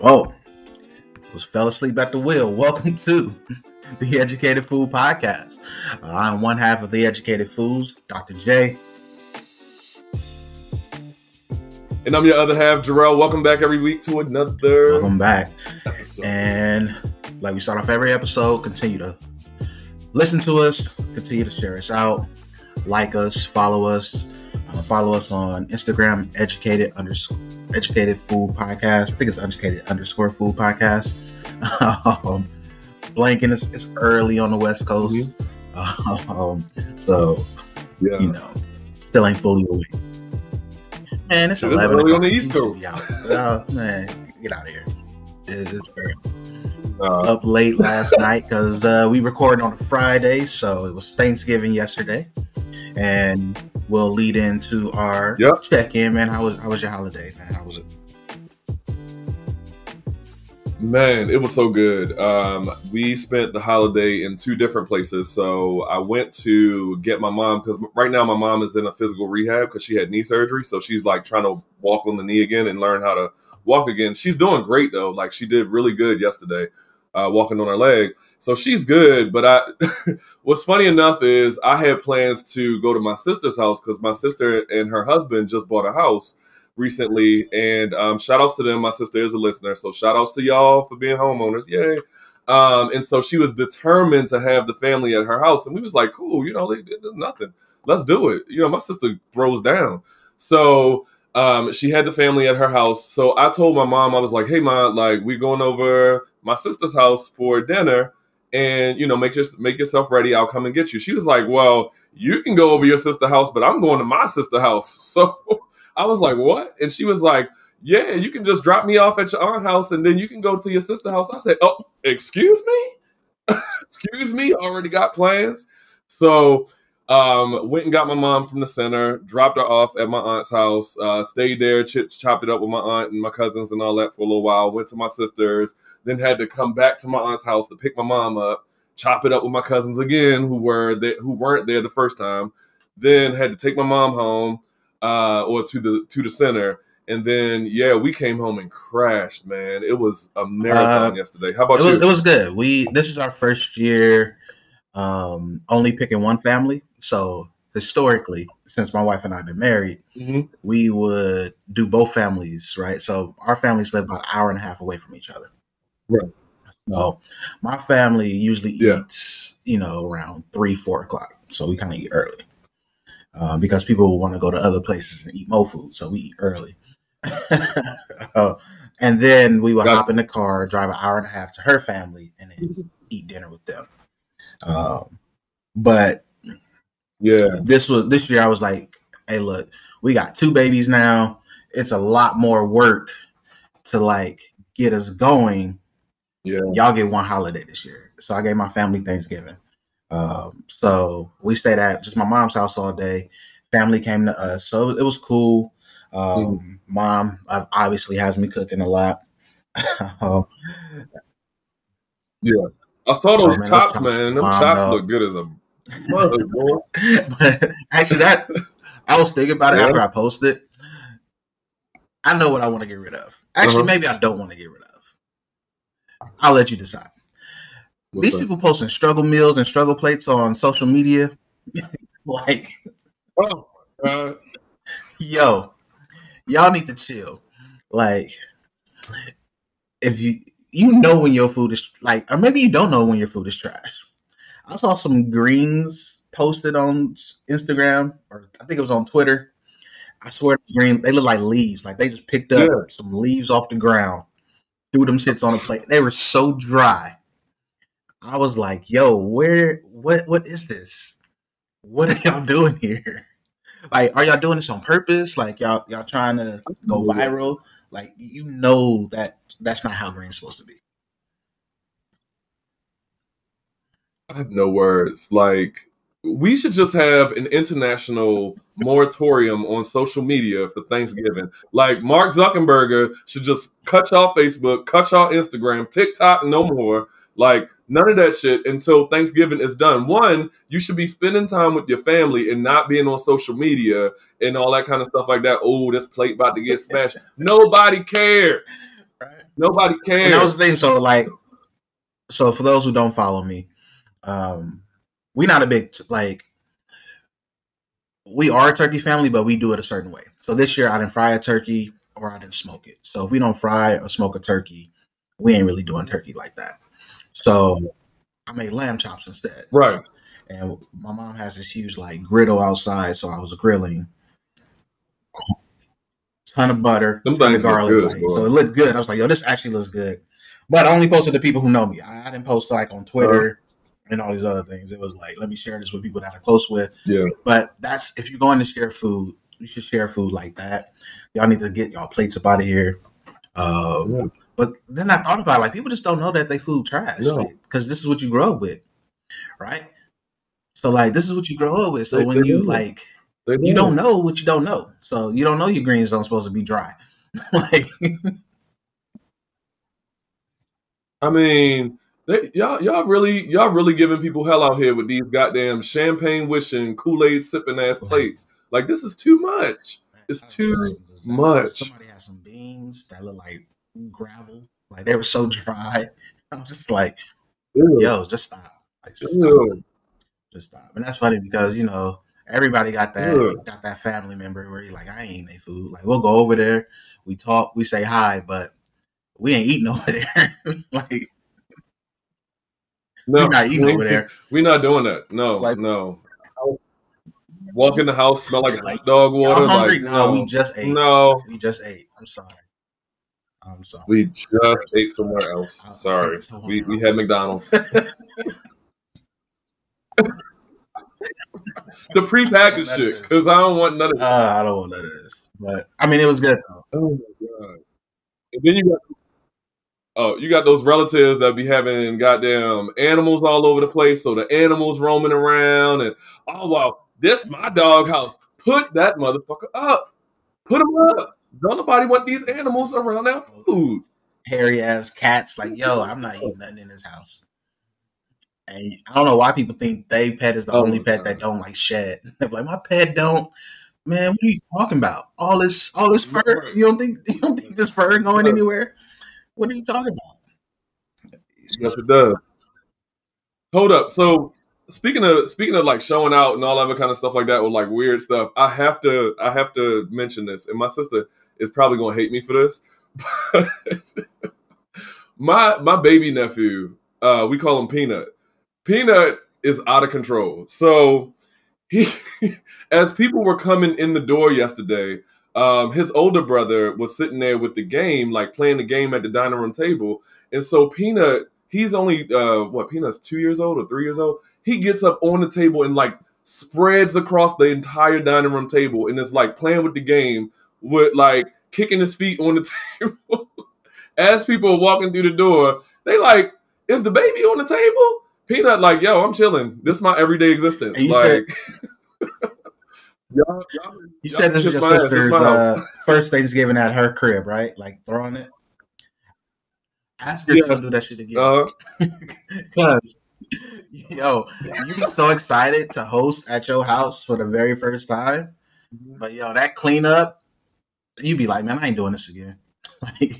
Oh, was fell asleep at the wheel. Welcome to the Educated Fool Podcast. Uh, I'm one half of the Educated Fools, Dr. J. And I'm your other half, Jarrell. Welcome back every week to another. Welcome back. episode. And like we start off every episode, continue to listen to us, continue to share us out, like us, follow us. Uh, follow us on Instagram, educated underscore educated fool podcast. I think it's educated underscore fool podcast. um, blanking it's, it's early on the west coast. Um, so yeah. you know, still ain't fully awake. Man, it's It is eleven early on the. East Coast. out. Oh, man, get out of here. It is early Uh, up late last night because uh, we recorded on a Friday, so it was Thanksgiving yesterday, and we'll lead into our Yep. check in. Man, how was how was your holiday, man? How was it? man, it was so good. Um, we spent the holiday in two different places. So I went to get my mom because right now my mom is in a physical rehab because she had knee surgery. So she's like trying to walk on the knee again and learn how to walk again. She's doing great though. Like she did really good yesterday, uh, walking on her leg. So she's good. But I, what's funny enough is I had plans to go to my sister's house because my sister and her husband just bought a house recently. And um, shout outs to them. My sister is a listener. So shout outs to y'all for being homeowners. Yay. Um, and so she was determined to have the family at her house. And we was like, cool, you know, nothing. Let's do it. You know, my sister throws down. So um, she had the family at her house. So I told my mom, I was like, hey, mom, like, we going over my sister's house for dinner. And you know, make your, make yourself ready. I'll come and get you. She was like, "Well, you can go over your sister's house, but I'm going to my sister's house." So I was like, "What?" And she was like, "Yeah, you can just drop me off at your aunt house, and then you can go to your sister's house." I said, "Oh, excuse me, excuse me, already got plans." So um, went and got my mom from the center, dropped her off at my aunt's house, uh, stayed there, ch- chopped it up with my aunt and my cousins and all that for a little while. Went to my sister's, then had to come back to my aunt's house to pick my mom up, chop it up with my cousins again, who were there, who weren't there the first time. Then had to take my mom home, uh, or to the to the center, and then yeah, we came home and crashed. Man, it was a marathon Uh, yesterday. How about It was you? it was good. We this is our first year um, only picking one family. So historically, since my wife and I have been married, Mhm. we would do both families, right? So our families live about an hour and a half away from each other. Right. So my family usually Yeah. eats, you know, around three, four o'clock. So we kind of eat early. Um, because people want to go to other places and eat more food, so we eat early. Uh, and then we would Got it. hop in the car, drive an hour and a half to her family, and then eat dinner with them. Um, but Yeah, this was this year I was like, hey, look, we got two babies now. It's a lot more work to like get us going. yeah, Y'all get one holiday this year. So I gave my family Thanksgiving. Um, so we stayed at just my mom's house all day. Family came to us. So it was cool. Um, Mom uh, obviously has me cooking a lot. Um, I saw those Oh, man, chops, chops man. Them chops dog. look good as a. but actually, that I was thinking about it Yeah. after I posted. I know what I want to get rid of. Actually, Uh-huh. maybe I don't want to get rid of. I'll let you decide. What's These up? people posting struggle meals and struggle plates on social media, like, Oh, God. yo, y'all need to chill. Like, if you you know when your food is like, or maybe you don't know when your food is trash. I saw some greens posted on Instagram, or I think it was on Twitter. I swear, green they look like leaves. Like they just picked up Yeah. some leaves off the ground, threw them shits on a plate. They were so dry. I was like, "Yo, where? What? What is this? What are y'all doing here? Like, are y'all doing this on purpose? Like, y'all y'all trying to go viral? Like, you know that that's not how green's supposed to be." I have no words. Like, we should just have an international moratorium on social media for Thanksgiving. Like, Mark Zuckerberg should just cut y'all Facebook, cut y'all Instagram, TikTok, no more. Like, none of that shit until Thanksgiving is done. One, you should be spending time with your family and not being on social media and all that kind of stuff like that. Oh, this plate about to get smashed. Nobody cares. Right. Nobody And cares. that was the thing. So like, so for those who don't follow me, um, we not a big like. We are a turkey family, but we do it a certain way. So this year, I didn't fry a turkey or I didn't smoke it. So if we don't fry or smoke a turkey, we ain't really doing turkey like that. So I made lamb chops instead. right. And my mom has this huge like griddle outside, so I was grilling. Ton of butter, Them ton of garlic, good, so it looked good. I was like, "Yo, this actually looks good." But I only posted to people who know me. I didn't post like on Twitter and all these other things. It was like, let me share this with people that I'm close with. Yeah. But that's if you're going to share food, you should share food like that. Y'all need to get y'all plates up out of here. Um, Yeah. But then I thought about it, like people just don't know that they food trash, No. because this is what you grow up with, right? So like this is what you grow up with. So They- when they you do. like They you do. don't know what you don't know. So you don't know your greens don't supposed to be dry. like I mean, they, y'all y'all really y'all really giving people hell out here with these goddamn champagne wishing Kool Aid sipping ass plates. Like this is too much. It's too much. Somebody had some beans that look like gravel. Like they were so dry. I'm just like, Ew. yo, just stop. Like just stop. Just stop. And that's funny because, you know, everybody got that Ew. got that family member where you're like, I ain't eating their food. Like we'll go over there, we talk, we say hi, but we ain't eating over there. like No, we not eating over there. We're not doing that. No, Like- no. Walk in the house, smell like, Like, hot dog water. Hungry? Like, no, no, we just ate. no, We just ate. I'm sorry. I'm sorry. we just ate somewhere else. Sorry, we we had McDonald's. the prepackaged shit because I don't want none of. Uh, I don't want none of this. But I mean it was good though. Oh my god! And then you got oh, you got those relatives that be having goddamn animals all over the place. So the animals roaming around and oh wow, this my dog house. Put that motherfucker up. Put him up. Don't nobody want these animals around their food. Hairy ass cats, like, yo, I'm not eating nothing in this house. And I don't know why people think they pet is the Oh only pet God. that don't like shed. They're like, my pet don't. Man, what are you talking about? All this, all this fur. You don't think you don't think this fur going anywhere? What are you talking about? Yes, it does. Hold up. So speaking of speaking of like showing out and all other kind of stuff like that with like weird stuff, I have to I have to mention this, and my sister is probably gonna hate me for this. my my baby nephew, uh, we call him Peanut. Peanut is out of control. So he, as people were coming in the door yesterday, um, his older brother was sitting there with the game, like playing the game at the dining room table, and so Peanut, he's only uh, what Peanut's two years old or three years old. He gets up on the table and like spreads across the entire dining room table, and is like playing with the game with like kicking his feet on the table. As people are walking through the door, they like, is the baby on the table? Peanut like, yo, I'm chilling. This is my everyday existence. Like, y'all, y'all, You said this is your my. Sister's uh, first Thanksgiving at her crib, right? Like throwing it. Ask her if Yes. do that shit again. Uh, Because, yo, you be so excited to host at your house for the very first time, but yo, that cleanup, you be like, man, I ain't doing this again. Like,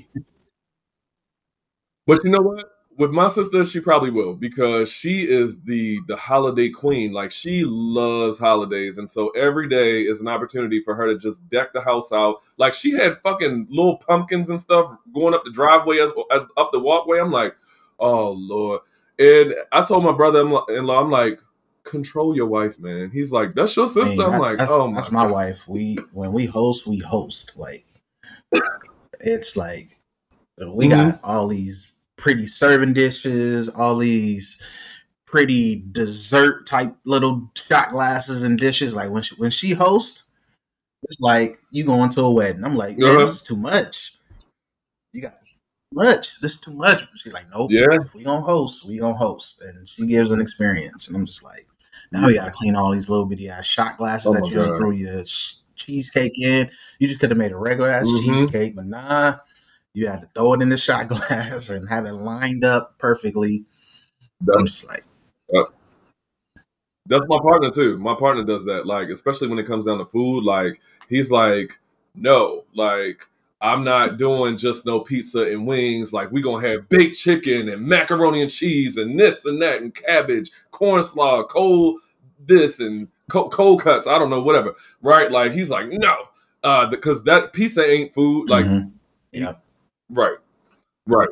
But you know what? With my sister, she probably will because she is the the holiday queen. Like she loves holidays, and so every day is an opportunity for her to just deck the house out. Like she had fucking little pumpkins and stuff going up the driveway as, as up the walkway. I'm like, oh lord. And I told my brother-in-law, I'm like, control your wife, man. He's like, that's your sister. I'm that- like, that's, oh my, that's my God. wife. We when we host, we host. Like, it's like we got Mm-hmm. all these pretty serving dishes, all these pretty dessert type little shot glasses and dishes. Like when she, when she hosts, it's like you going to a wedding. I'm like, man, Uh-huh. this is too much. You got much. This is too much. She's like, nope. Yeah. We gonna host, we gonna host, and she gives an experience. And I'm just like, now we gotta clean all these little bitty ass shot glasses Oh that you God. throw your cheesecake in. You just could have made a regular ass Mhm. cheesecake, but nah, you had to throw it in the shot glass and have it lined up perfectly. I'm That's- just like, That's my partner too. My partner does that. Like, especially when it comes down to food, like he's like, no, like I'm not doing just no pizza and wings. Like we gonna have baked chicken and macaroni and cheese and this and that and cabbage, corn slaw, cold this and cold, cold cuts. I don't know, whatever. Right? Like he's like, no, uh, because that pizza ain't food. Like, Mhm. Yeah. Right, right.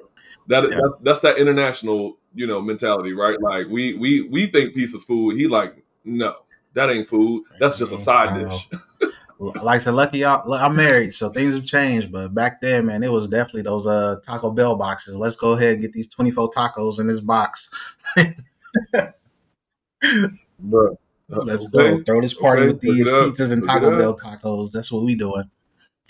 That, Yeah. that that's that international, you know, mentality, right? Like we we we think pizza's food. He like, no, that ain't food. That's just a side Wow. dish. like I said, lucky y'all. I'm married, so things have changed. But back then, man, it was definitely those uh Taco Bell boxes. Let's go ahead and get these 24 tacos in this box. Bro, Let's okay. go throw this party Okay, with these look it up. pizzas and Taco. Bell tacos. That's what we doing.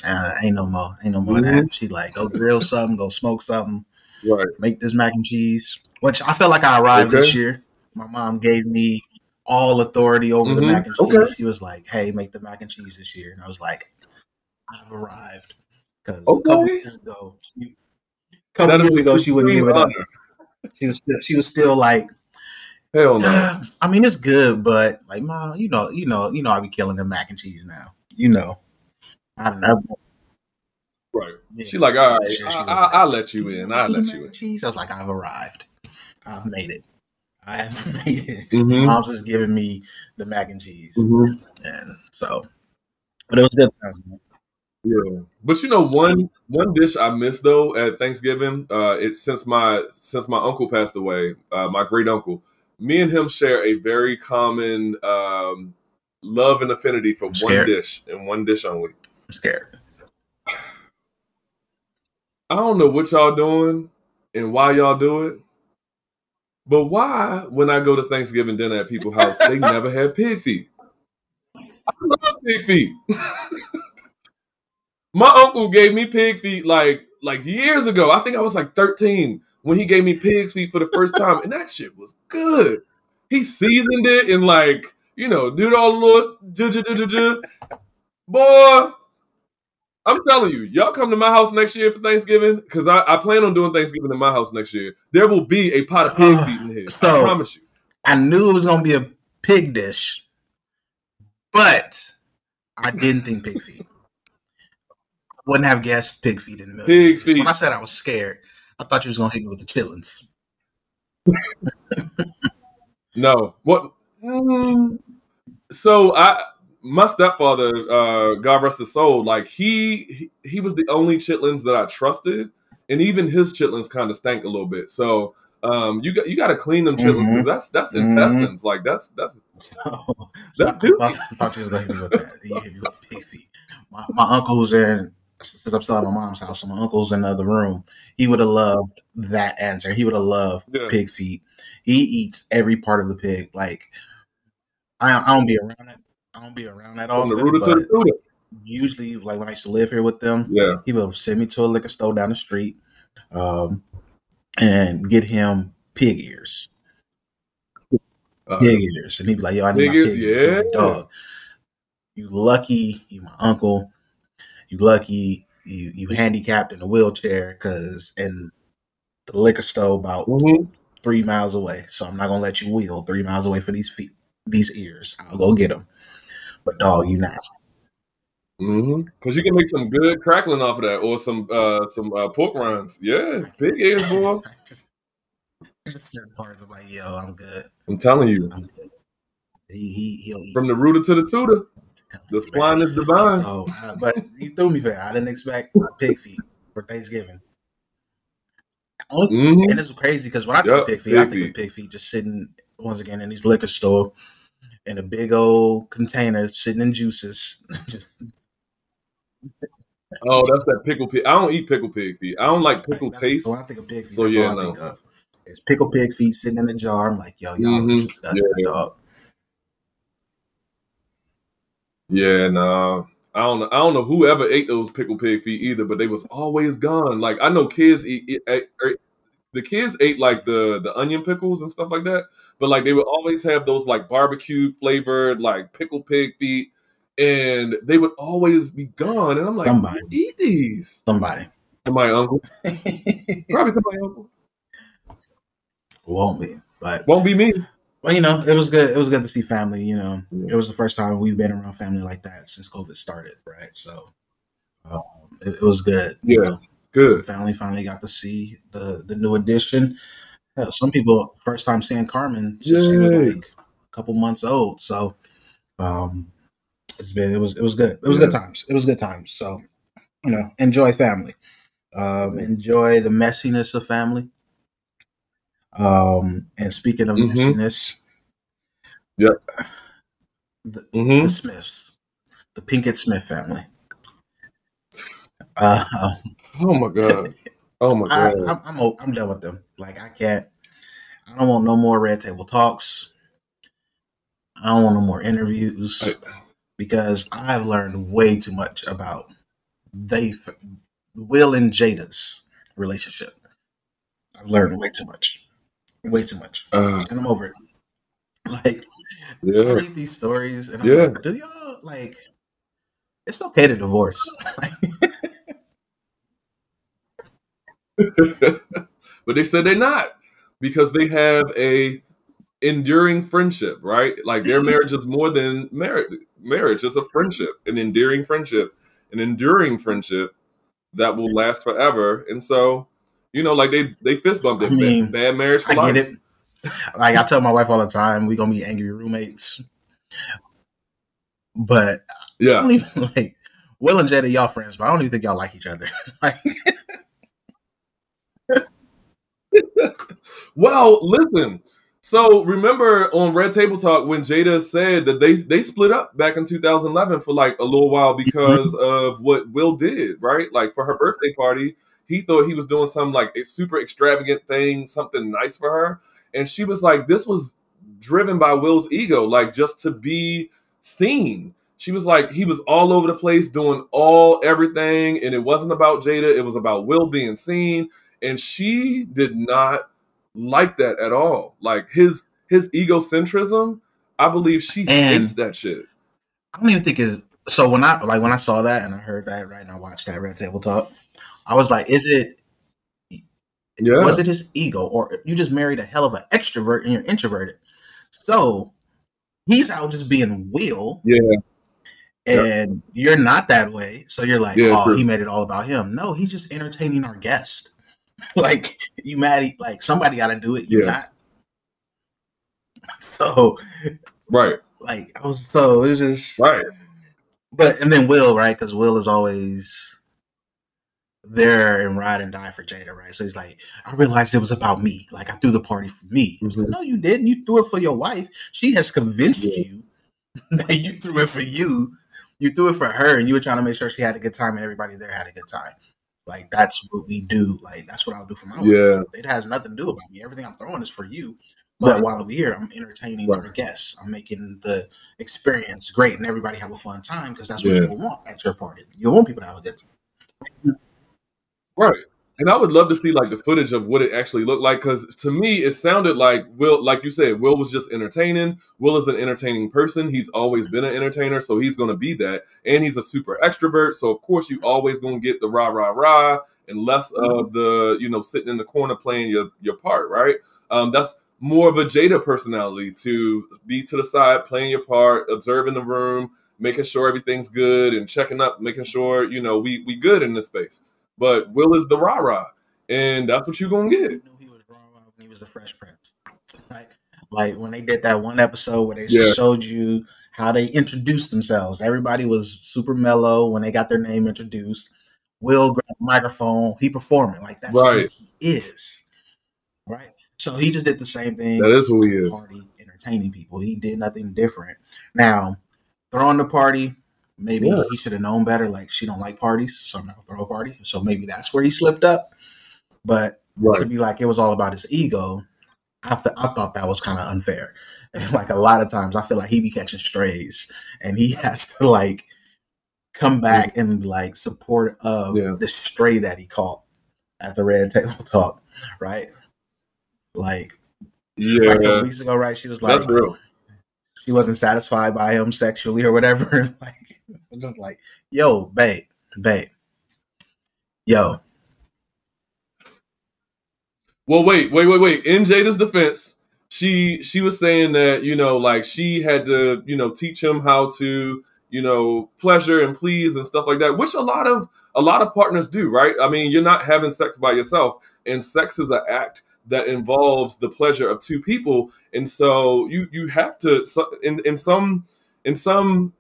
Uh, ain't no more. Ain't no more Mm-hmm. that. She like go grill something, go smoke something, Right. make this mac and cheese. Which I feel like I arrived this year. My mom gave me all authority over the Mhm. mac and cheese. Okay. She was like, "Hey, make the mac and cheese this year," and I was like, "I've arrived." Because a couple years ago, she, a couple years ago, she wouldn't give it up. She was still, she was still like, Hell no. "Uh, I mean, it's good, but like, mom, you know, you know, you know, I be killing the mac and cheese now. You know, I don't know. Right. Yeah. She like, all right, she I, was I, like, I'll let you in. I'll let you in. cheese. I was like, I've arrived. I've made it. I have made it. Mhm. Mom's just giving me the mac and cheese, Mhm. and so, but it was good. times, man. Yeah. But you know, one one dish I miss though at Thanksgiving, uh, it since my since my uncle passed away, uh, my great uncle, me and him share a very common um, love and affinity for one dish and one dish only. Scared. I don't know what y'all doing and why y'all do it. But why, when I go to Thanksgiving dinner at people's house, they never have pig feet? I love pig feet. My uncle gave me pig feet like like years ago. I think I was like 13 when he gave me pig's feet for the first time, and that shit was good. He seasoned it and like you know, did all the little ju- ju- ju- ju- ju. boy. I'm telling you, y'all come to my house next year for Thanksgiving because I, I plan on doing Thanksgiving in my house next year. There will be a pot of pig Uh, feet in here. I promise you. I knew it was gonna be a pig dish, but I didn't think pig feet. Wouldn't have guessed pig feet in the middle. Pig's feet. When I said I was scared, I thought you was gonna hit me with the chillins. No. What? Mm, so I, my stepfather, uh, God rest his soul, like he, he was the only chitlins that I trusted, and even his chitlins kind of stank a little bit. So um, you got you got to clean them chitlins because Mhm. that's that's Mhm. intestines. Like that's that's So, so I, That I thought you was gonna hit me with that. You hit me with the pig feet. My, my uncle's in since I'm still at my mom's house, so my uncle's in the other room. He would have loved that answer. He would have loved Yeah. pig feet. He eats every part of the pig. Like I, I don't be around it. I don't be around that from often. the rooter to the usually, like when I used to live here with them, Yeah. he would send me to a liquor store down the street, um, and get him pig ears. Uh, Pig ears, and he'd be like, "Yo, I need Pig my pig ears." Like, dog, you lucky, you my uncle. You lucky, you you handicapped in a wheelchair because in the liquor store about mhm. three miles away. So I'm not gonna let you wheel three miles away for these feet, these ears. I'll go get them. But dog, you nasty. Mm-hmm. Cause you can make some good crackling off of that, or some uh some uh, pork rinds. Yeah, big ears, boy. Certain parts of like, yo, I'm good. I'm telling you, I'm. He he he'll from the rooter to the tutor, the spline is divine. So, uh, but you threw me for that. I didn't expect pig feet for Thanksgiving. Mhm. And it's crazy because when I think Yep, pig feet, I think feet. of pig feet just sitting once again in these liquor store in a big old container, sitting in juices. Oh, that's that pickle pig. I don't eat pickle pig feet. I don't like pickle That's- taste. I think of pig feet, So, that's yeah, no. It's pickle pig feet sitting in a jar. I'm like, yo, y'all Mhm, just disgusting, yeah. dog. Yeah, no. I don't know. I don't know whoever ate those pickle pig feet either, but they was always gone. Like I know kids eat, eat, ate- the kids ate like the the onion pickles and stuff like that, but like they would always have those like barbecue flavored like pickle pig feet, and they would always be gone. And I'm like, Somebody. eat these? Somebody. Somebody uncle, probably somebody uncle. Won't be. But Won't be me. well, you know, it was good. It was good to see family. You know, Yeah. it was the first time we've been around family like that since COVID started, right? So, Um, it, it was good. Yeah, good. Family finally got to see the the new edition. Hell, some people first time seeing Carmen since she was like a couple months old. So um it's been it was it was good. It was Yeah. good times. It was good times. So you know, enjoy family. Um enjoy the messiness of family. Um and speaking of Mhm. messiness, Yep. the, hmm the Smiths, the Pinkett Smith family. Uh, Oh my god. Oh my I, god. I'm, I'm I'm done with them. Like I can't. I don't want no more red table talks. I don't want no more interviews because I've learned way too much about they Will and Jada's relationship. I've learned way too much, way too much, Uh, and I'm over it. Like I read these stories and I'm Yeah. like, do y'all like? It's okay to divorce. Like, but they said they're not because they have a enduring friendship, right? Like their marriage is more than marriage. Marriage is a friendship, an endearing friendship, an enduring friendship that will last forever. And so, you know, like they they fist bumped I it. mean, bad, bad marriage for I life. get it. Like I tell my wife all the time, we gonna be angry roommates. But I Yeah. don't even like Will and Jada, y'all friends, but I don't even think y'all like each other. like, Well, listen. So remember on Red Table Talk when Jada said that they they split up back in 2011 for like a little while because mm-hmm. of what Will did, right? Like for her birthday party, he thought he was doing some like a super extravagant thing, something nice for her, and she was like, "This was driven by Will's ego, like just to be seen." She was like, he was all over the place doing all everything, and it wasn't about Jada. It was about Will being seen, and she did not like that at all. Like his his egocentrism, I believe she And- hates that shit. I don't even think is so when I like when I saw that and I heard that right and I watched that Red Table Talk, I was like, is it Yeah. was it his ego or you just married a hell of an extrovert and you're introverted? So he's out just being Will. Yeah. And you're not that way. So you're like, Yeah, oh, true. he made it all about him. No, he's just entertaining our guest. like you mad like somebody gotta do it. You Yeah. not. So Right. like I was so it was just Right. but and then Will, right? Because Will is always there and ride and die for Jada, right? So he's like, I realized it was about me. Like I threw the party for me. I was like, Mhm. no, you didn't. You threw it for your wife. She has convinced Yeah. you that you threw it for you. You threw it for her, and you were trying to make sure she had a good time and everybody there had a good time. Like that's what we do. Like that's what I'll do for my. Yeah. It has nothing to do about me. Everything I'm throwing is for you. But while I'm here, I'm entertaining Right. our guests. I'm making the experience great, and everybody have a fun time because that's what Yeah. you want at your party. You want people to have a good time. Right. And I would love to see like the footage of what it actually looked like because to me it sounded like Will, like you said, Will was just entertaining. Will is an entertaining person. He's always been an entertainer, so he's going to be that. And he's a super extrovert, so of course you always going to get the rah rah rah and less of the you know sitting in the corner playing your your part. Right. Um, that's more of a Jada personality to be to the side, playing your part, observing the room, making sure everything's good, and checking up, making sure you know we we good in this space. But Will is the rah rah, and that's what you're gonna get. knew he was wrong when he was the Fresh Prince. Like, like when they did that one episode where they Yeah. showed you how they introduced themselves. Everybody was super mellow when they got their name introduced. Will grabbed the microphone, he performing like that's Right. who he is. Right. So he just did the same thing. That is who he is. Party entertaining people. He did nothing different. Now, throwing the party, maybe Yeah. he should have known better. Like she don't like parties, so I'm not gonna throw a party. So maybe that's where he slipped up. But to be like it was all about his ego, I, fe- I thought that was kind of unfair. And like a lot of times, I feel like he be catching strays, and he has to like come back and like support of Yeah. the stray that he caught at the red table talk, right? Like Yeah. like weeks ago, right? She was like, That's real. She wasn't satisfied by him sexually or whatever. like, just like, yo, babe, babe, yo, Well, wait, wait, wait, wait. In Jada's defense, she she was saying that you know, like she had to you know teach him how to you know, pleasure and please and stuff like that, which a lot of a lot of partners do, right? I mean, you're not having sex by yourself, and sex is an act that involves the pleasure of two people, and so you you have to in in some in some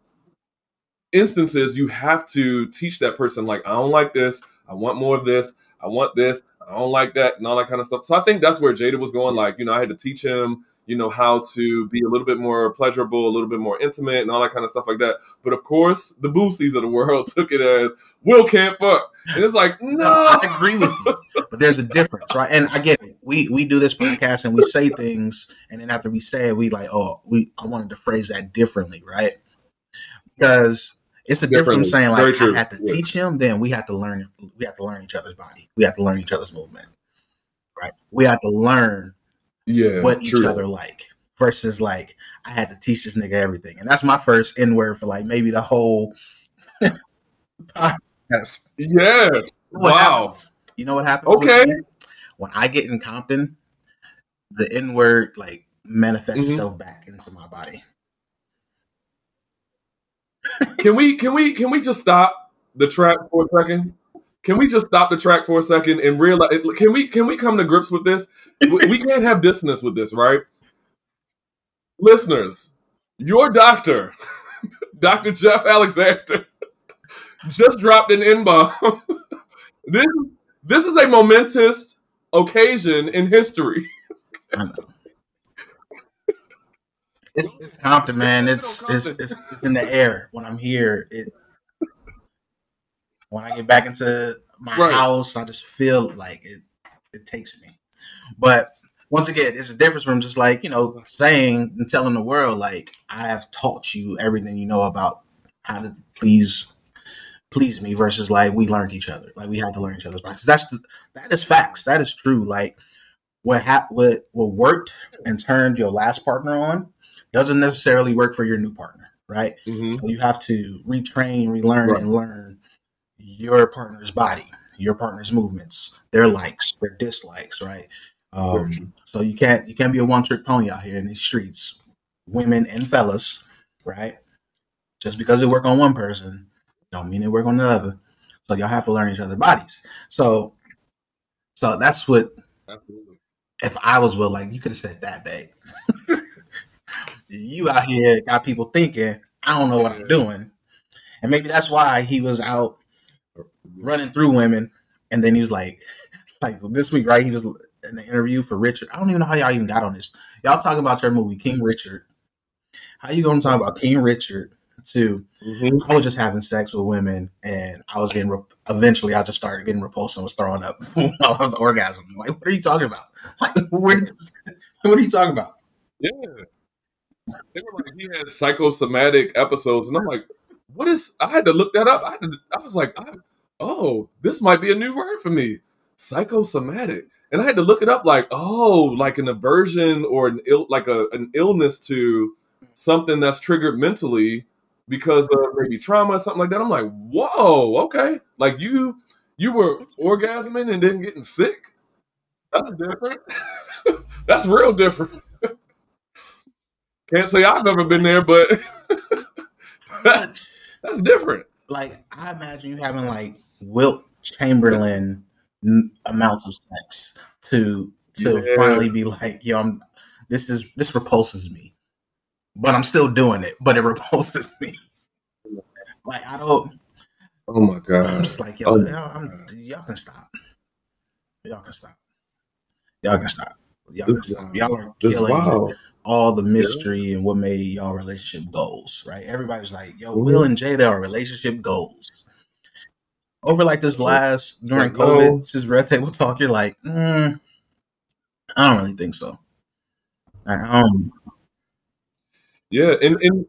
instances you have to teach that person like I don't like this, I want more of this, I want this, I don't like that, and all that kind of stuff. So I think that's where Jada was going. Like, you know, I had to teach him you know, how to be a little bit more pleasurable, a little bit more intimate, and all that kind of stuff like that. But of course, the boosies of the world took it as Will can't fuck, and it's like, no, I agree with you, but there's a difference, right? And I get it. We we do this podcast and we say things, and then after we say it, we like, oh, we I wanted to phrase that differently, right? Because it's a difference from saying like I had to yeah. teach him, then we have to learn. We have to learn each other's body. We have to learn each other's movement, right? We have to learn yeah, what true. each other like versus like I had to teach this nigga everything. And that's my first N word for like maybe the whole podcast. Yeah. wow. Happens? You know what happens? Okay. When I get in Compton, the N word like manifests mm-hmm. itself back into my body. can we can we can we just stop the track for a second? Can we just stop the track for a second and realize? Can we can we come to grips with this? we can't have dissonance with this, right? Listeners, your doctor, Dr. Jeff Alexander, just dropped an N bomb. this this is a momentous occasion in history. It's, it's Compton, man. It's, it's, it's, it's in the air when I'm here. It when I get back into my right. house, I just feel like it it takes me. But once again, it's a difference from just like, you know, saying and telling the world like I have taught you everything you know about how to please please me versus like we learned each other. Like we had to learn each other's bodies. That's the, that is facts. That is true. Like what ha- what what worked and turned your last partner on doesn't necessarily work for your new partner, right? Mm-hmm. So you have to retrain, relearn, right. and learn your partner's body, your partner's movements, their likes, their dislikes, right? Um, so you can't you can't be a one trick pony out here in these streets, women and fellas, right? Just because they work on one person, don't mean they work on the other. So y'all have to learn each other's bodies. So, so that's what. Absolutely. If I was Will, like you could have said that, babe. you out here got people thinking I don't know what I'm doing, and maybe that's why he was out running through women, and then he was like, like this week, right? He was in the interview for Richard. I don't even know how y'all even got on this. Y'all talking about your movie King Richard. How you gonna talk about King Richard? Too. Mm-hmm. I was just having sex with women, and I was getting. Re- eventually, I just started getting repulsed and was throwing up while I was orgasm. Like, what are you talking about? Like, what, what are you talking about? Yeah, they were like he had psychosomatic episodes, and I'm like, what is? I had to look that up. I, to, I was like, I, oh, this might be a new word for me, psychosomatic. And I had to look it up, like, oh, like an aversion or an ill, like a an illness to something that's triggered mentally because of maybe trauma or something like that. I'm like, whoa, okay, like you you were orgasming and then getting sick. That's different. that's real different. Can't say I've ever been there, but that's different. Like I imagine you having like Wilt Chamberlain amounts of sex to to yeah. finally be like, yo, I'm this is this repulses me, but I'm still doing it, but it repulses me. Like I don't. Oh my god! I'm just like yo, oh y'all, can stop. Y'all can stop. Y'all can stop. Y'all can stop. Y'all are killing all the mystery yeah. and what made y'all relationship goals, right? Everybody's like, yo, mm-hmm. Will and Jay, Jada are relationship goals. Over like this last during COVID, oh. this red table talk, you're like, mm, I don't really think so. I don't. Yeah, and and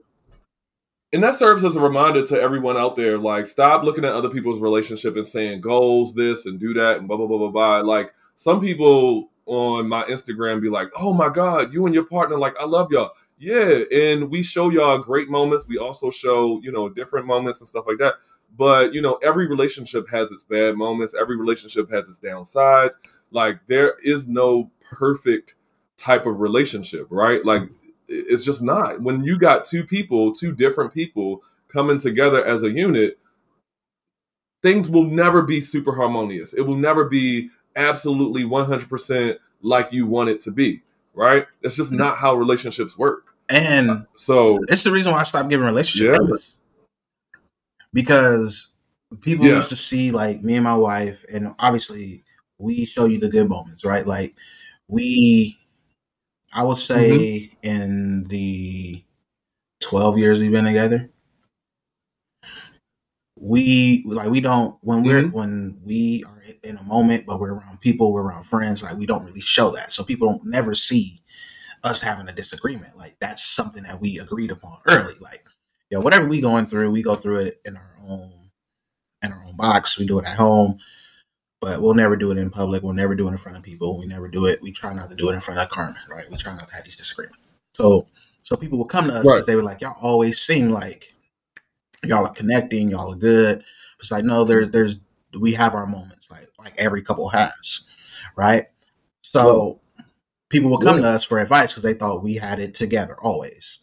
and that serves as a reminder to everyone out there, like, stop looking at other people's relationship and saying goals, this and do that, and blah blah blah blah blah. Like some people on my Instagram be like, "Oh my God, you and your partner, like, I love y'all." Yeah, and we show y'all great moments. We also show, you know, different moments and stuff like that. But you know, every relationship has its bad moments. Every relationship has its downsides. Like, there is no perfect type of relationship, right? Like, it's just not. When you got two people, two different people coming together as a unit, things will never be super harmonious. It will never be absolutely 100% like you want it to be, right? It's just mm. not how relationships work. And So, it's the reason why I stopped giving relationships. Yeah. Because people Yeah. used to see like me and my wife, and obviously we show you the good moments, right? Like we, I would say, Mm-hmm. in the twelve years we've been together, we like we don't when we're Mhm. when we are in a moment, but we're around people, we're around friends, like we don't really show that, so people don't never see us having a disagreement. Like that's something that we agreed upon early. Like, you know, whatever we going through, we go through it in our own in our own box. We do it at home, but we'll never do it in public. We'll never do it in front of people. We never do it. We try not to do it in front of Carmen, right? We try not to have these disagreements. So, so people will come to us Right. because they were like, y'all always seem like y'all are connecting, y'all are good. It's like, no, there's there's we have our moments, like like every couple has, right? So people will come to us for advice because they thought we had it together always.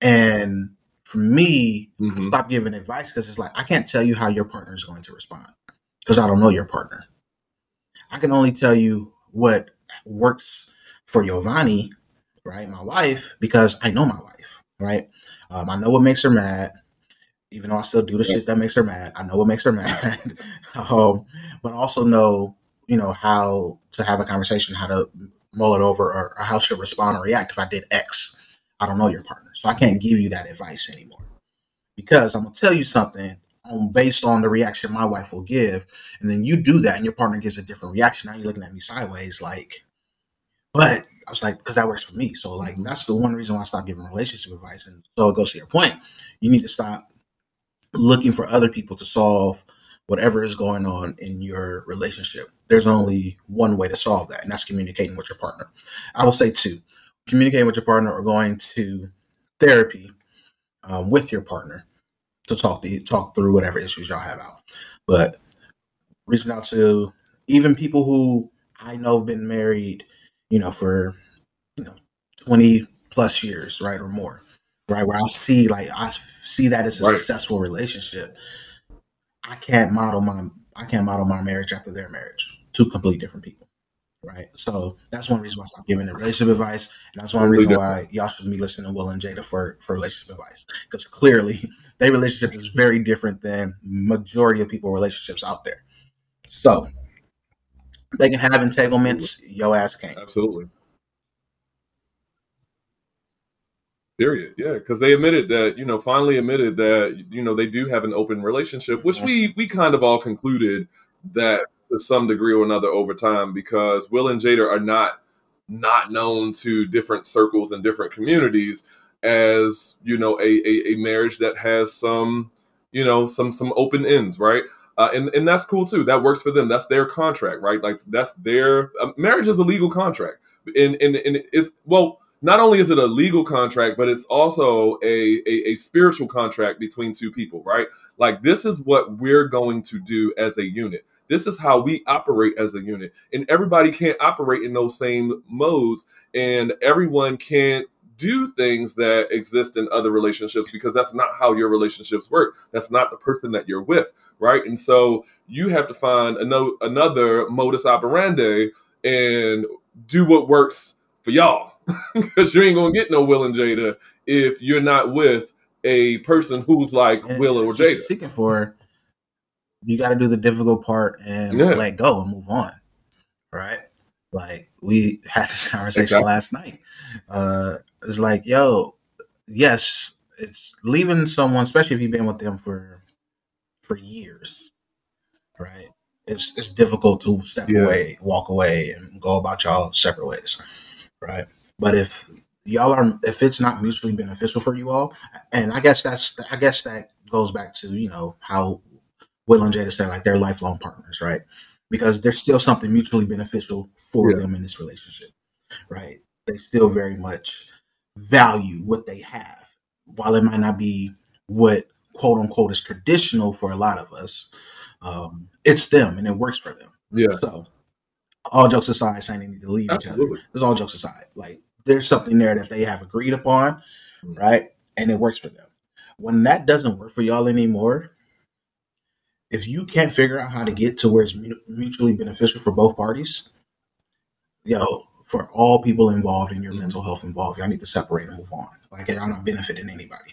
And for me, I Mhm. stopped giving advice because it's like I can't tell you how your partner is going to respond because I don't know your partner. I can only tell you what works for Giovanni, right, my wife, because I know my wife, right. Um, I know what makes her mad, even though I still do the shit that makes her mad. I know what makes her mad, um, but also know, you know, how to have a conversation, how to mull it over, or, or how she'll respond or react if I did X. I don't know your partner, so I can't give you that advice anymore because I'm gonna tell you something on based on the reaction my wife will give, and then you do that, and your partner gives a different reaction. Now you're looking at me sideways, like. But I was like, because that works for me. So like, that's the one reason why I stopped giving relationship advice. And so it goes to your point. You need to stop looking for other people to solve whatever is going on in your relationship. There's only one way to solve that, and that's communicating with your partner. I will say two: communicating with your partner or going to therapy um, with your partner to talk to talk through whatever issues y'all have out. But reaching out to even people who I know have been married, you know, for you know twenty plus years, right, or more, right, where I see like I see that as a Right. successful relationship. I can't model my I can't model my marriage after their marriage. Two completely different people. Right. So that's one reason why I stopped giving the relationship advice. And that's one reason why y'all should be listening to Will and Jada for, for relationship advice. Because clearly their relationship is very different than majority of people relationships out there. So they can have entanglements, yo ass can't. Absolutely. Period. Yeah, because they admitted that you know finally admitted that you know they do have an open relationship, which we we kind of all concluded that to some degree or another over time because Will and Jada are not not known to different circles and different communities as you know a a, a marriage that has some you know some some open ends, right? Uh, and and that's cool too. That works for them. That's their contract, right? Like that's their uh, marriage is a legal contract, and and and it's well. Not only is it a legal contract, but it's also a, a a spiritual contract between two people, right? Like this is what we're going to do as a unit. This is how we operate as a unit, and everybody can't operate in those same modes, and everyone can't do things that exist in other relationships because that's not how your relationships work. That's not the person that you're with, right? And so you have to find another another modus operandi and do what works for y'all because you ain't gonna get no Will and Jada if you're not with a person who's like And Will or that's what you're Jada. Seeking for, you got to do the difficult part and Yeah. let go and move on, right? Like we had this conversation Exactly. last night. Uh, it's like, yo, yes, it's leaving someone, especially if you've been with them for for years, right? It's it's difficult to step Yeah. away, walk away, and go about y'all separate ways, right? But if y'all are, if it's not mutually beneficial for you all, and I guess that's, I guess that goes back to you know how Will and Jada said like they're lifelong partners, right? Because there's still something mutually beneficial for Yeah. them in this relationship, right? They still very much value what they have, while it might not be what quote unquote is traditional for a lot of us. Um, it's them, and it works for them. Yeah, So, all jokes aside, saying they need to leave each other. absolutely. There's all jokes aside. Like there's something there that they have agreed upon, Mhm. right? And it works for them. when that doesn't work for y'all anymore, if you can't figure out how to get to where it's mutually beneficial for both parties, yo, for all people involved in your mm-hmm. mental health involved, y'all need to separate and move on. Like y'all not benefiting anybody.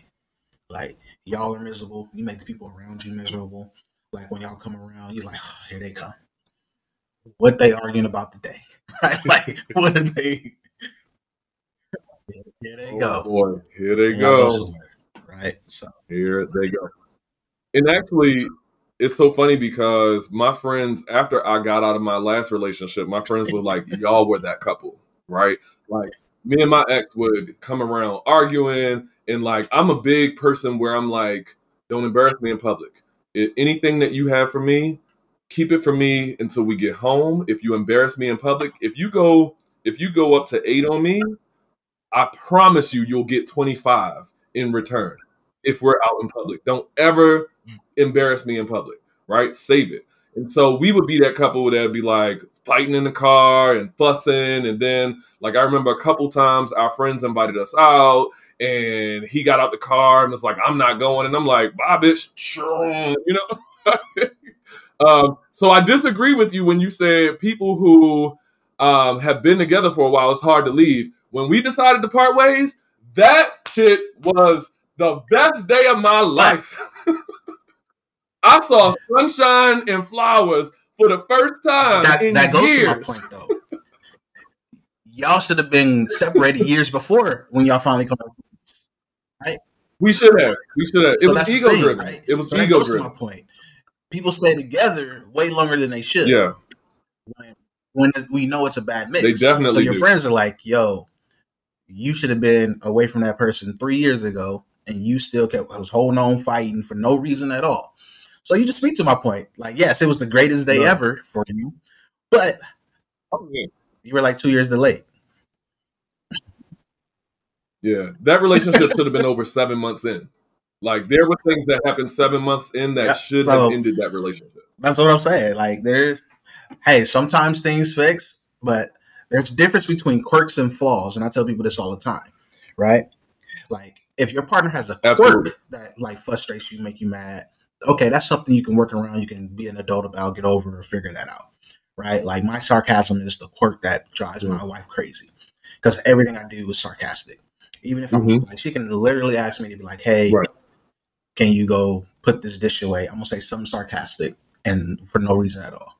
Like y'all are miserable. You make the people around you miserable. Like when y'all come around, you're like, oh, here they come. What they arguing about today? like what are they? Here they oh, go. Boy, here they go. Right. So here they go. And actually, it's so funny because my friends, after I got out of my last relationship, my friends were like, y'all were that couple, right? Like me and my ex would come around arguing, and like I'm a big person where I'm like, don't embarrass me in public. If anything that you have for me, keep it for me until we get home. If you embarrass me in public, if you go if you go up to eight on me, I promise you you'll get 25 in return if we're out in public. Don't ever embarrass me in public, right? Save it. And so we would be that couple that'd be like fighting in the car and fussing. And then, like, I remember a couple times our friends invited us out and he got out the car and was like, I'm not going. And I'm like, bye, bitch. You know? um, so I disagree with you when you said people who um, have been together for a while, it's hard to leave. When we decided to part ways, that shit was the best day of my life. I saw sunshine and flowers for the first time that, in that goes years. to my point, though. y'all should have been separated years before when y'all finally come. Right? We should have. We should have. It so was ego thing, driven. Right? It was so ego driven. my point. People stay together way longer than they should. Yeah. When, when we know it's a bad mix. They definitely. So your do. friends are like, "Yo, you should have been away from that person three years ago, and you still kept was holding on, fighting for no reason at all." So you just speak to my point. Like, yes, it was the greatest day yeah. ever for you, but oh, yeah. you were like two years delayed. Yeah, that relationship should have been over seven months in. Like there were things that happened seven months in that yeah, should so, have ended that relationship. That's what I'm saying. Like there's, hey, sometimes things fix, but there's a difference between quirks and flaws, and I tell people this all the time, right? Like if your partner has a Absolutely. quirk that like frustrates you, make you mad, okay, that's something you can work around. You can be an adult about, get over, or figure that out, right? Like my sarcasm is the quirk that drives mm-hmm. my wife crazy because everything I do is sarcastic. Even if mm-hmm. I'm like, she can literally ask me to be like, "Hey, right. can you go put this dish away?" I'm gonna say something sarcastic and for no reason at all.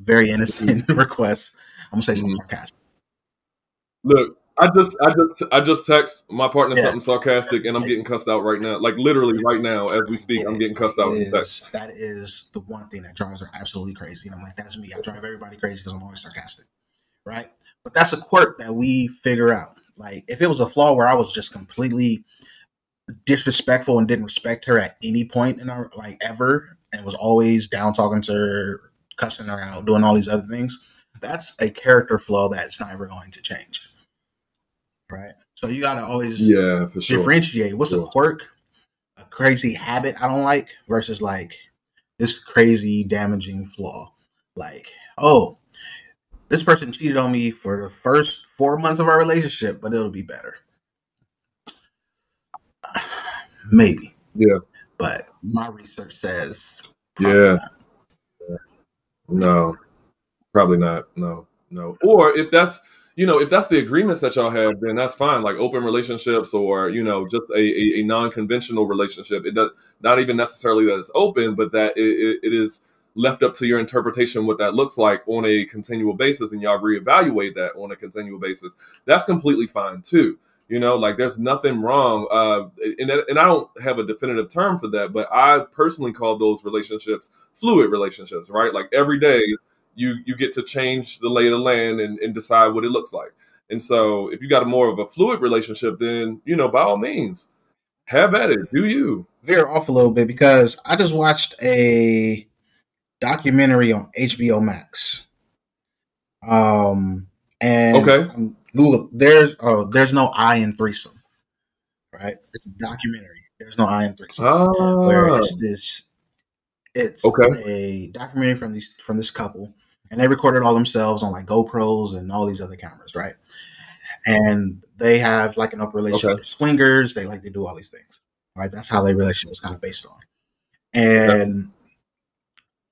Very innocent request. I'm gonna say something mm-hmm. sarcastic. Look, I just, I just, I just text my partner yeah. something sarcastic, and I'm getting cussed out right now. Like literally right now, as we speak, it, I'm getting cussed out. Is, that is the one thing that drives her absolutely crazy. And I'm like, that's me. I drive everybody crazy because I'm always sarcastic, right? But that's a quirk that we figure out. Like if it was a flaw where I was just completely disrespectful and didn't respect her at any point in our like ever, and was always down talking to her, cussing her out, doing all these other things. That's a character flaw that's never going to change right? So you gotta always yeah for sure. differentiate what's sure. a quirk, a crazy habit I don't like versus like this crazy damaging flaw. Like, oh, this person cheated on me for the first four months of our relationship, but it'll be better. Maybe. Yeah. But my research says yeah. Not. No. Probably not. No. No. Or if that's you know, if that's the agreements that y'all have, then that's fine. Like open relationships or, you know, just a, a, a non-conventional relationship. It does not even necessarily that it's open, but that it, it, is left up to your interpretation what that looks like on a continual basis and y'all reevaluate that on a continual basis. That's completely fine too. You know, like there's nothing wrong. Uh, and, and I don't have a definitive term for that, but I personally call those relationships fluid relationships, right? Like every day you you get to change the lay of the land and, and decide what it looks like. And so if you got a more of a fluid relationship, then you know, by all means, have at it. Do you veer off a little bit because I just watched a documentary on HBO Max. Um and okay, Google there's oh there's no I in threesome, right? It's a documentary. There's no I in threesome. Oh. Where it's this it's okay. a documentary from these from this couple and they recorded all themselves on like GoPros and all these other cameras, right? And they have like an open relationship okay. with swingers. They like to do all these things. Right, that's how their relationship was kind of based on. And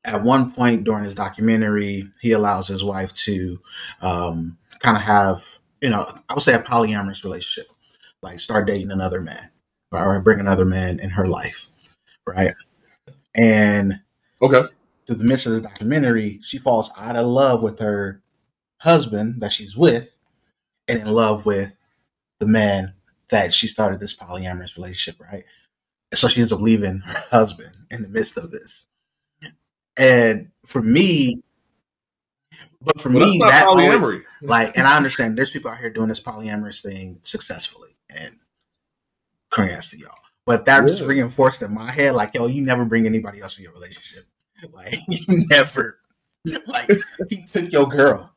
at one point during his documentary, he allows his wife to um, kind of have, you know, I would say a polyamorous relationship, like start dating another man or bring another man in her life, right? And Okay. Through the midst of the documentary, she falls out of love with her husband that she's with, and in love with the man that she started this polyamorous relationship, right? And so she ends up leaving her husband in the midst of this. And for me, but for Well, that's me, that always- like, and I understand there's people out here doing this polyamorous thing successfully, and congrats to y'all. But that just reinforced in my head, like, yo, you never bring anybody else in your relationship. Like, you never, like, he took your girl.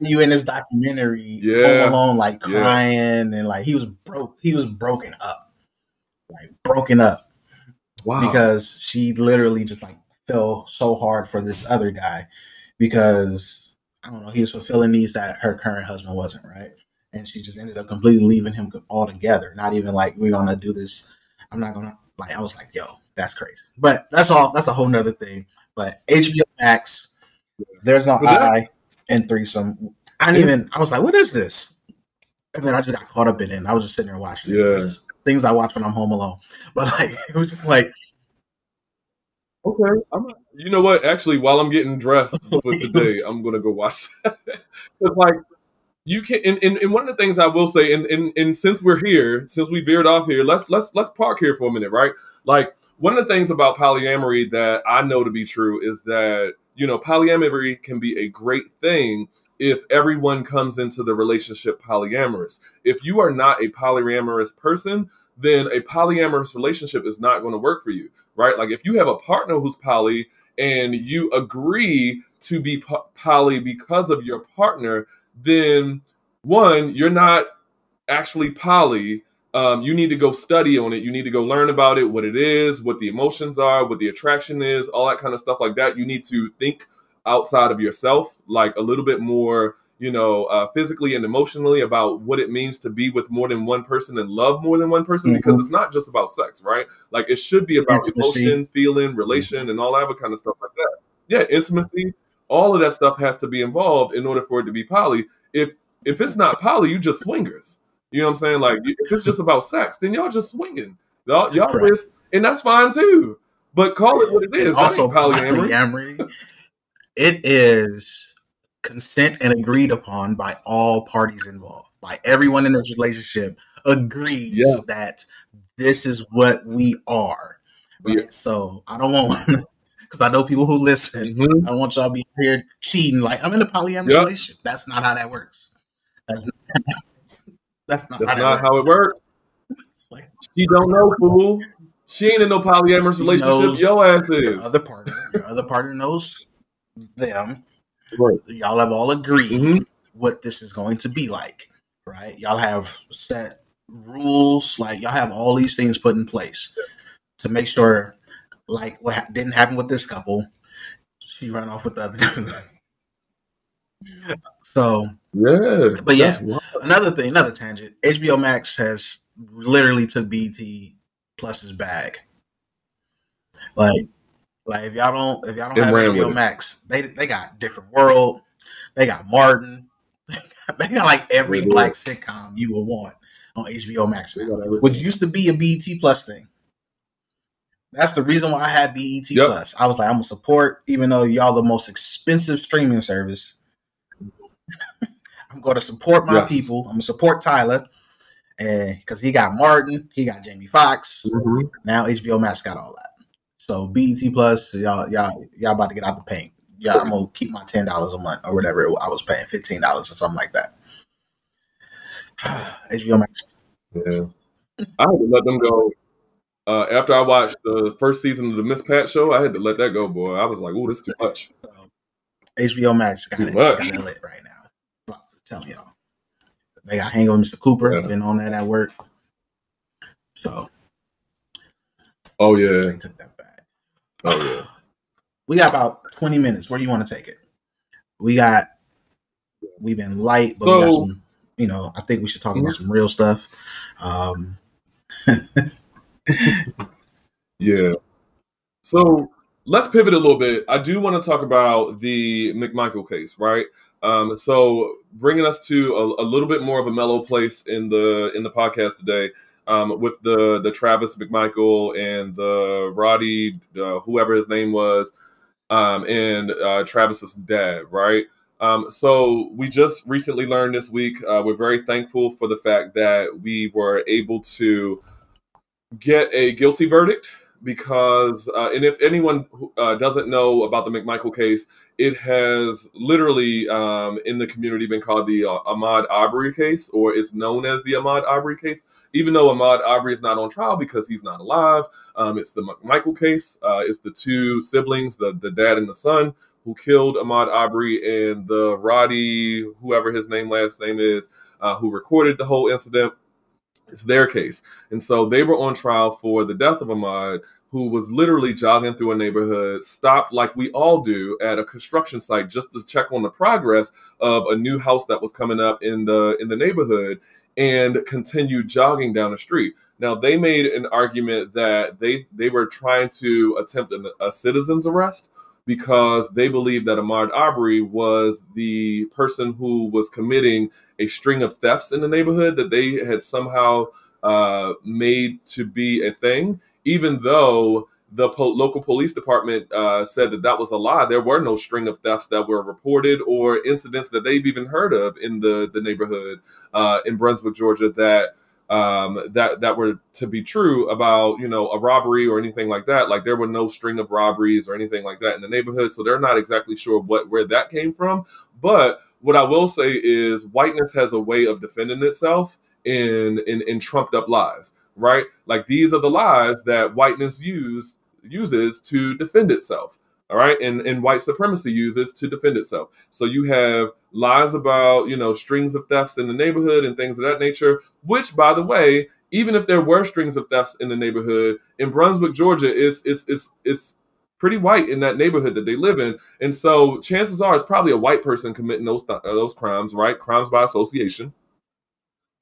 And you in this documentary, Yeah. home alone, like Yeah. crying, and like he was broke. He was broken up, like broken up Wow. because she literally just like fell so hard for this other guy because I don't know he was fulfilling needs that her current husband wasn't right, and she just ended up completely leaving him altogether. Not even like we're gonna do this. I'm not gonna like. I was like, yo, that's crazy. But that's all. That's a whole nother thing. But HBO Max, there's no that- I and threesome. I didn't even. I was like, what is this? And then I just got caught up in it. And I was just sitting there watching. Yeah. Things I watch when I'm home alone. But like, it was just like, Okay. I'm you know what? Actually, while I'm getting dressed for today, I'm gonna go watch that. Because like you can and, and, and one of the things I will say, and, and and since we're here, since we veered off here, let's let's let's park here for a minute, right? Like one of the things about polyamory that I know to be true is that you know polyamory can be a great thing if everyone comes into the relationship polyamorous. If you are not a polyamorous person, then a polyamorous relationship is not going to work for you, right? Like if you have a partner who's poly and you agree to be po- poly because of your partner, then one, you're not actually poly. Um, you need to go study on it. You need to go learn about it, what it is, what the emotions are, what the attraction is, all that kind of stuff like that. You need to think outside of yourself, like a little bit more, you know, uh, physically and emotionally about what it means to be with more than one person and love more than one person because Mhm. it's not just about sex, right? Like it should be about Intimacy. emotion, feeling, relation, and all that kind of stuff like that. Yeah, intimacy, all of that stuff has to be involved in order for it to be poly. If if it's not poly, you just swingers. You know what I'm saying? Like if it's just about sex, then y'all just swinging. Y'all y'all Correct. with, and that's fine too. But call it what it is. also polyamory. polyamory. it is consent and agreed upon by all parties involved. By everyone in this relationship agrees Yeah. that this is what we are. Right? Yeah. So I don't want because I know people who listen. Mhm. I don't want y'all to be here cheating like I'm in a polyamorous Yep. relationship. That's not how that works. That's not, that's not, That's how, not how it works. Like- She don't know, fool. She ain't in no polyamorous relationship. Your ass Your is. other partner, your other partner knows them. Right. Y'all have all agreed Mhm. what this is going to be like, right? Y'all have set rules, like y'all have all these things put in place to make sure, like what ha- didn't happen with this couple, she ran off with the other. so Yeah. But yeah. Wild. another thing, another tangent. HBO Max has literally took BET Plus's bag. Like, like if y'all don't, if y'all don't have HBO. Max, they they got Different World, they got Martin, they got like every do. black sitcom you would want on HBO Max now, which used to be a BET Plus thing. That's the reason why I had BET Yep. Plus. I was like, I'm gonna support, even though y'all the most expensive streaming service. I'm going to support my Yes. people. I'm gonna support Tyler, and because he got Martin, he got Jamie Foxx. Mhm. Now HBO Max got all that. So BET Plus, y'all, y'all, y'all about to get out the paint. Yeah, I'm gonna keep my ten dollars a month or whatever I was paying, fifteen dollars or something like that. HBO Max. Yeah. I had to let them go. Uh, after I watched the first season of the Miss Pat show, I had to let that go, boy. I was like, "Oh, this is too much." So HBO Max got Too it, much. got it lit right now. Telling y'all, they got hang with Mr. Cooper. Yeah. Been on that at work. So Oh yeah. they yeah, took that back. oh yeah. we got about 20 minutes. Where do you want to take it? We got, we've been light, but we got some, you know, I think we should talk about some real stuff. Um, yeah. So let's pivot a little bit. I do want to talk about the McMichael case, right? Um, so bringing us to a, a, little bit more of a mellow place in the in the podcast today. Um, with the the Travis McMichael and the Roddie, uh, whoever his name was, um, and uh, Travis's dad, right? Um, so we just recently learned this week. Uh, we're very thankful for the fact that we were able to get a guilty verdict because, uh, and if anyone uh, doesn't know about the McMichael case, it has literally um, in the community been called the uh, Ahmaud Arbery case, or it's known as the Ahmaud Arbery case. Even though Ahmaud Arbery is not on trial because he's not alive, um, it's the McMichael case. Uh, it's the two siblings, the the dad and the son, who killed Ahmaud Arbery, and the Roddie, whoever his name last name is, uh, who recorded the whole incident. It's their case. And so they were on trial for the death of Ahmaud, who was literally jogging through a neighborhood, stopped like we all do at a construction site just to check on the progress of a new house that was coming up in the in the neighborhood and continued jogging down the street. Now they made an argument that they they were trying to attempt a, a citizen's arrest because they believed that Ahmaud Arbery was the person who was committing a string of thefts in the neighborhood that they had somehow uh, made to be a thing, even though the po- local police department uh, said that that was a lie. There were no string of thefts that were reported or incidents that they've even heard of in the the neighborhood uh, in Brunswick, Georgia, that um, that that were to be true about you know a robbery or anything like that. Like there were no string of robberies or anything like that in the neighborhood, so they're not exactly sure what where that came from. But what I will say is whiteness has a way of defending itself in in, in trumped up lies, right? Like these are the lies that whiteness use uses to defend itself all right? And and white supremacy uses to defend itself. So you have lies about you know strings of thefts in the neighborhood and things of that nature which by the way even if there were strings of thefts in the neighborhood in brunswick georgia is is is it's pretty white in that neighborhood that they live in. And so chances are it's probably a white person committing those th- uh, those crimes right? Crimes by association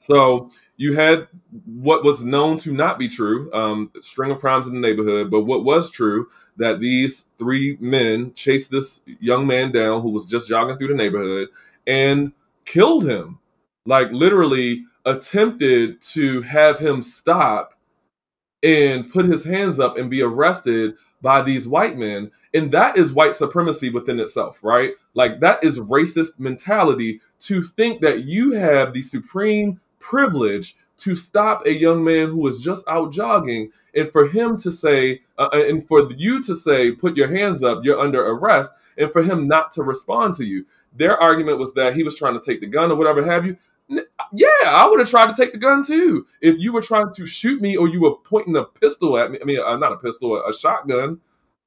so you had what was known to not be true, um, string of crimes in the neighborhood, but what was true that these three men chased this young man down who was just jogging through the neighborhood and killed him. Like literally attempted to have him stop and put his hands up and be arrested by these white men. And that is white supremacy within itself, right? Like that is racist mentality to think that you have the supreme privilege to stop a young man who was just out jogging and for him to say uh, uh, and for you to say put your hands up you're under arrest and for him not to respond to you. Their argument was that he was trying to take the gun or whatever have you. Yeah i would have tried to take the gun too. If you were trying to shoot me or you were pointing a pistol at me i mean uh, not a pistol a shotgun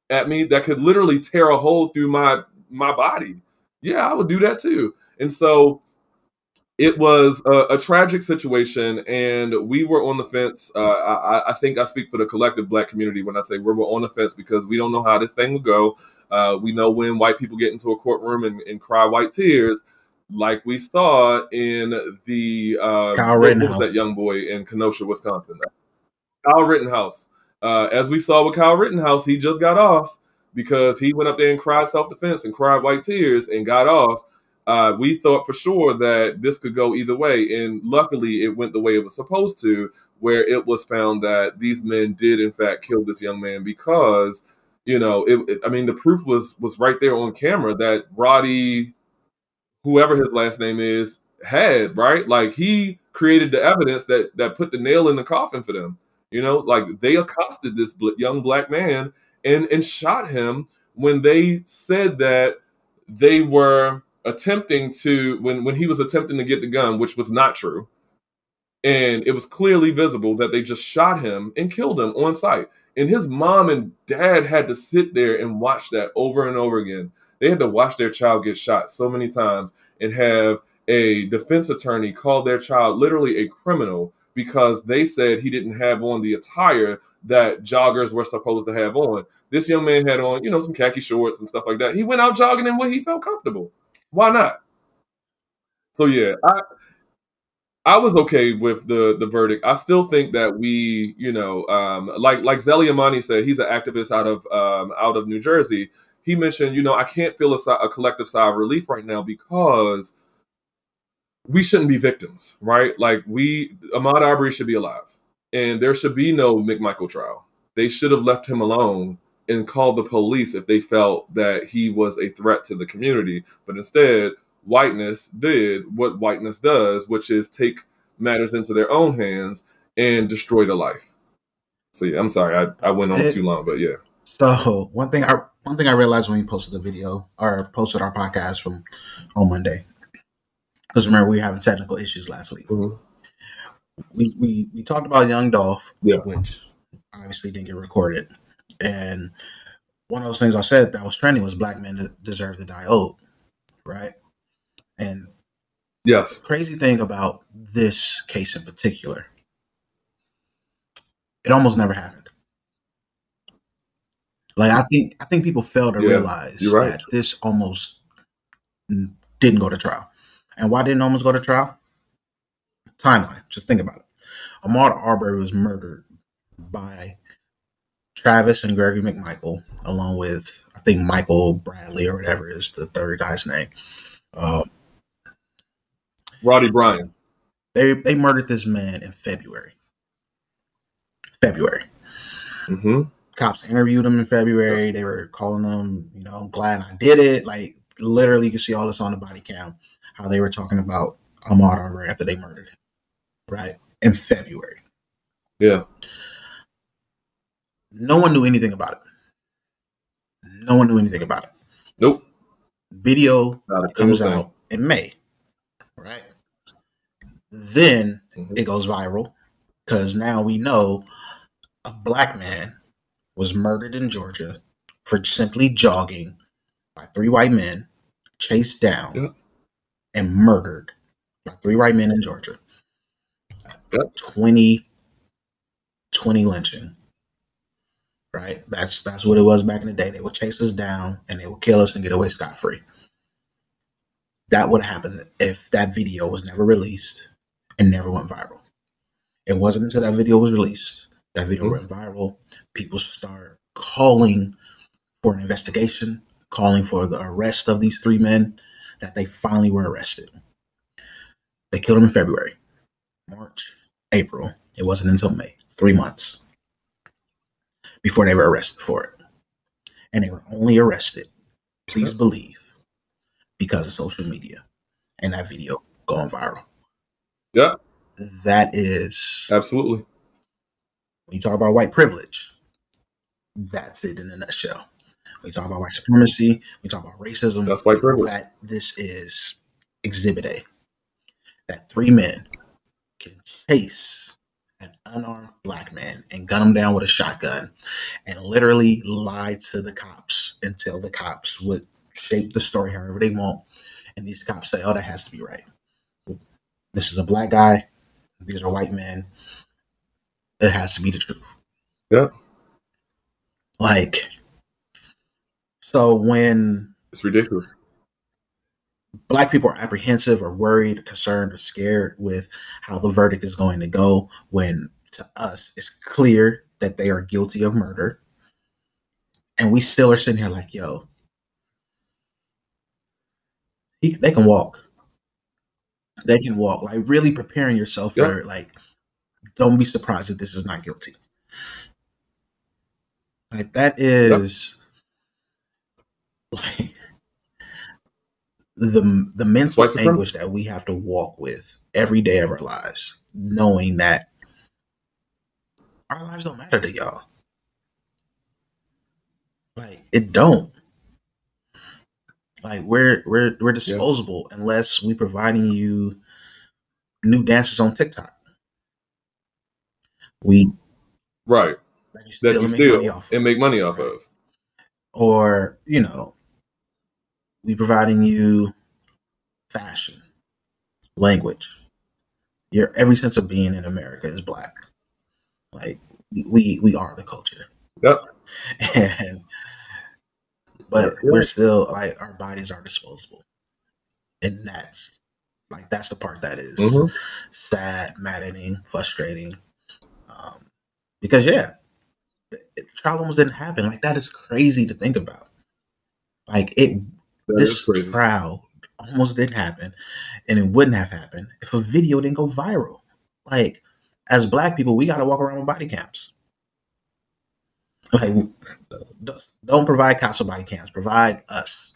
at me that could literally tear a hole through my my body. Yeah i would do that too. And so it was a, a, tragic situation, and we were on the fence. Uh, I, I, think I speak for the collective Black community when I say we're on the fence because we don't know how this thing will go. Uh, we know when white people get into a courtroom and, and cry white tears, like we saw in the uh, Kyle was that young boy in Kenosha, Wisconsin? Kyle Rittenhouse. Uh, as we saw with Kyle Rittenhouse, he just got off because he went up there and cried self defense and cried white tears and got off uh, we thought for sure that this could go either way. And luckily, it went the way it was supposed to, where it was found that these men did, in fact, kill this young man because, you know, it, it, I mean, the proof was was right there on camera that Roddie, whoever his last name is, had right. Like he created the evidence that that put the nail in the coffin for them. You know, like they accosted this young black man and and shot him when they said that they were attempting to when when he was attempting to get the gun, which was not true, and it was clearly visible that they just shot him and killed him on site. And his mom and dad had to sit there and watch that over and over again. They had to watch their child get shot so many times and have a defense attorney call their child literally a criminal because they said he didn't have on the attire that joggers were supposed to have on. This young man had on, you know, some khaki shorts and stuff like that. He went out jogging in what he felt comfortable. Why not? So yeah, I I was okay with the the verdict. I still think that we, you know, um, like like Zellie Imani said, he's an activist out of um, out of New Jersey. He mentioned, you know, I can't feel a, a collective sigh of relief right now because we shouldn't be victims, right? Like we, Ahmaud Arbery should be alive, and there should be no McMichael trial. They should have left him alone and called the police if they felt that he was a threat to the community. But instead, whiteness did what whiteness does, which is take matters into their own hands and destroy the life. So yeah, I'm sorry, I, I went on it, too long, but yeah. So one thing I one thing I realized when we posted the video or posted our podcast from on Monday, because remember we were having technical issues last week. Mm-hmm. We, we we talked about Young Dolph, yeah. which obviously didn't get recorded, and one of those things I said that was trending was black men deserve to die old, right? And yes, crazy thing about this case in particular, it almost never happened. Like I think I think people fail to yeah, realize right. that this almost didn't go to trial. And why didn't almost go to trial? Timeline. Just think about it. Ahmaud Arbery was murdered by Travis and Gregory McMichael, along with I think Michael Bradley or whatever is the third guy's name. Um, Roddie Bryan. They they murdered this man in February. February. Mm-hmm. Cops interviewed him in February. They were calling him, you know, I'm glad I did it. Like literally, you can see all this on the body cam. How they were talking about Ahmaud Arbery after they murdered him, right in February. Yeah. No one knew anything about it. No one knew anything about it. Nope. Video comes out in May, right? Then mm-hmm. it goes viral because now we know a black man was murdered in Georgia for simply jogging by three white men, chased down and murdered by three white men in Georgia. Yep. 20, 20 lynching. Right? That's that's what it was back in the day. They would chase us down and they would kill us and get away scot free. That would happen if that video was never released and never went viral. It wasn't until that video was released that video went viral. People start calling for an investigation, calling for the arrest of these three men. That they finally were arrested. They killed them in February, March, April. It wasn't until May, three months before they were arrested for it. And they were only arrested, please believe, because of social media and that video going viral. Yeah. That is absolutely. When you talk about white privilege, that's it in a nutshell. When you talk about white supremacy, we talk about racism. That's white privilege. That this is exhibit A. That three men can chase an unarmed black man and gun him down with a shotgun and literally lie to the cops until the cops would shape the story however they want. And these cops say, oh, that has to be right. This is a black guy. These are white men. It has to be the truth. Yeah. Like, so when it's ridiculous, black people are apprehensive or worried, concerned, or scared with how the verdict is going to go, when to us it's clear that they are guilty of murder, and we still are sitting here like, yo, he, they can walk they can walk. Like really preparing yourself for it. Like, don't be surprised if this is not guilty. Like that is like the the mental anguish that we have to walk with every day of our lives, knowing that our lives don't matter to y'all. Like it don't. Like we're we're we're disposable yeah. unless we providing you new dances on TikTok. We right that you steal, that you and make money off right. of, or you know, we providing you fashion, language. Your every sense of being in America is black. Like we we are the culture. Yep. And but we're still like our bodies are disposable, and that's Like that's the part that is Mhm. sad, maddening, frustrating. Um, because yeah, it, trial almost didn't happen. Like that is crazy to think about. Like it, this trial almost didn't happen, and it wouldn't have happened if a video didn't go viral. Like as black people, we got to walk around with body cams. Like don't provide cops with body cams. Provide us,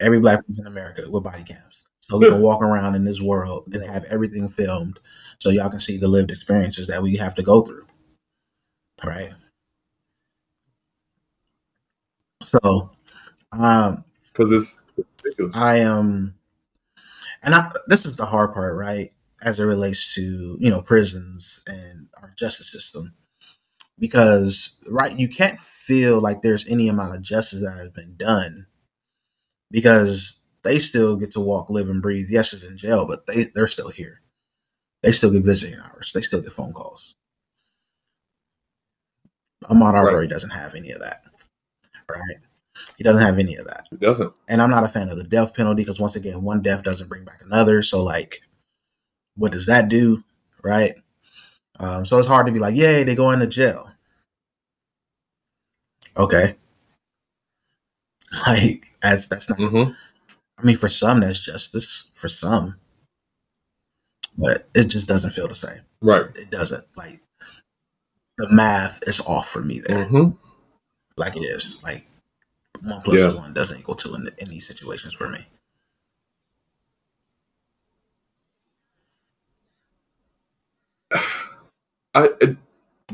every black person in America, with body cams, so we can walk around in this world and have everything filmed, so y'all can see the lived experiences that we have to go through. Right. So, um, because it's ridiculous. I am, and I, this is the hard part, right? As it relates to you know prisons and our justice system, because right, you can't feel like there's any amount of justice that has been done, because they still get to walk, live, and breathe. Yes, it's in jail, but they they're still here. They still get visiting hours. They still get phone calls. Ahmaud Arbery doesn't have any of that, right? He doesn't have any of that it doesn't. and I'm not a fan of the death penalty because once again, one death doesn't bring back another. So like, what does that do, right? Um, so it's hard to be like, yay, they go into jail. Okay, like as that's not. hmm I mean, for some, that's justice. For some, but it just doesn't feel the same. Right. It doesn't like the math is off for me there. hmm Like it is. Like one plus Yeah. one doesn't equal two in, in these situations for me. I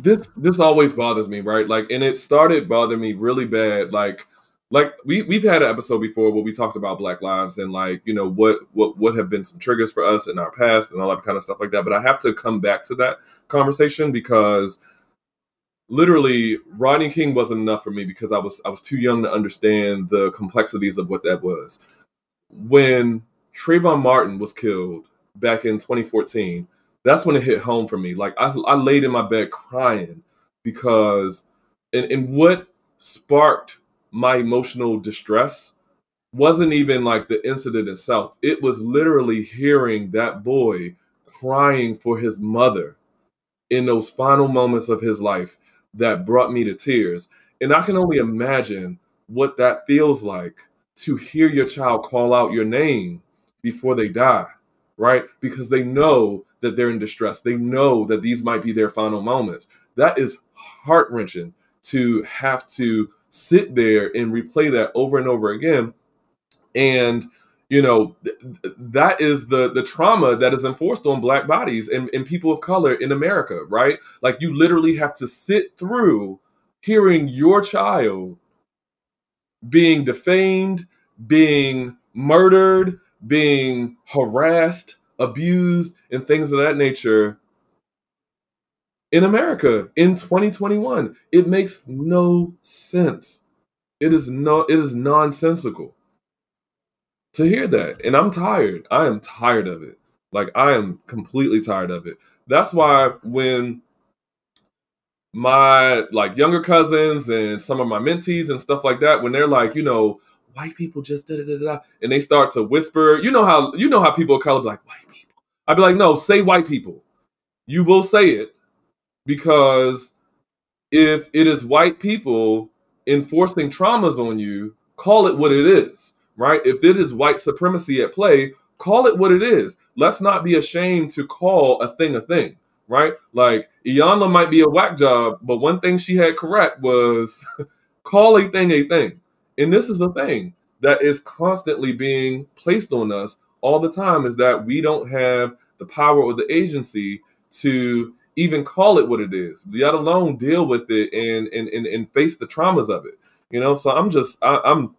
this this always bothers me, right? Like, and it started bothering me really bad. Like, like we we've had an episode before where we talked about Black Lives and like you know what what what have been some triggers for us in our past and all that kind of stuff like that. But I have to come back to that conversation because literally Rodney King wasn't enough for me because I was I was too young to understand the complexities of what that was. When Trayvon Martin was killed back in 2014, that's when it hit home for me. Like I, I laid in my bed crying because, and, and what sparked my emotional distress wasn't even like the incident itself. It was literally hearing that boy crying for his mother in those final moments of his life that brought me to tears. And I can only imagine what that feels like to hear your child call out your name before they die, right? Because they know that they're in distress. They know that these might be their final moments. That is heart wrenching to have to sit there and replay that over and over again. And you know th- th- that is the the trauma that is enforced on black bodies and, and people of color in america right? Like you literally have to sit through hearing your child being defamed being murdered being harassed abused and things of that nature in america in 2021 it makes no sense. It is no it is nonsensical to hear that. And I'm tired. I am tired of it. Like I am completely tired of it. That's why when my like younger cousins and some of my mentees and stuff like that, when they're like, you know, white people just da da da da, and they start to whisper, you know how you know how people of color be like white people. I'd be like, no, say white people. You will say it because if it is white people enforcing traumas on you, call it what it is right? If it is white supremacy at play, call it what it is. Let's not be ashamed to call a thing a thing, right? Like Iyanla might be a whack job, but one thing she had correct was call a thing a thing. And this is the thing that is constantly being placed on us all the time is that we don't have the power or the agency to even call it what it is, let alone deal with it and and and, and face the traumas of it. You know, so I'm just I, I'm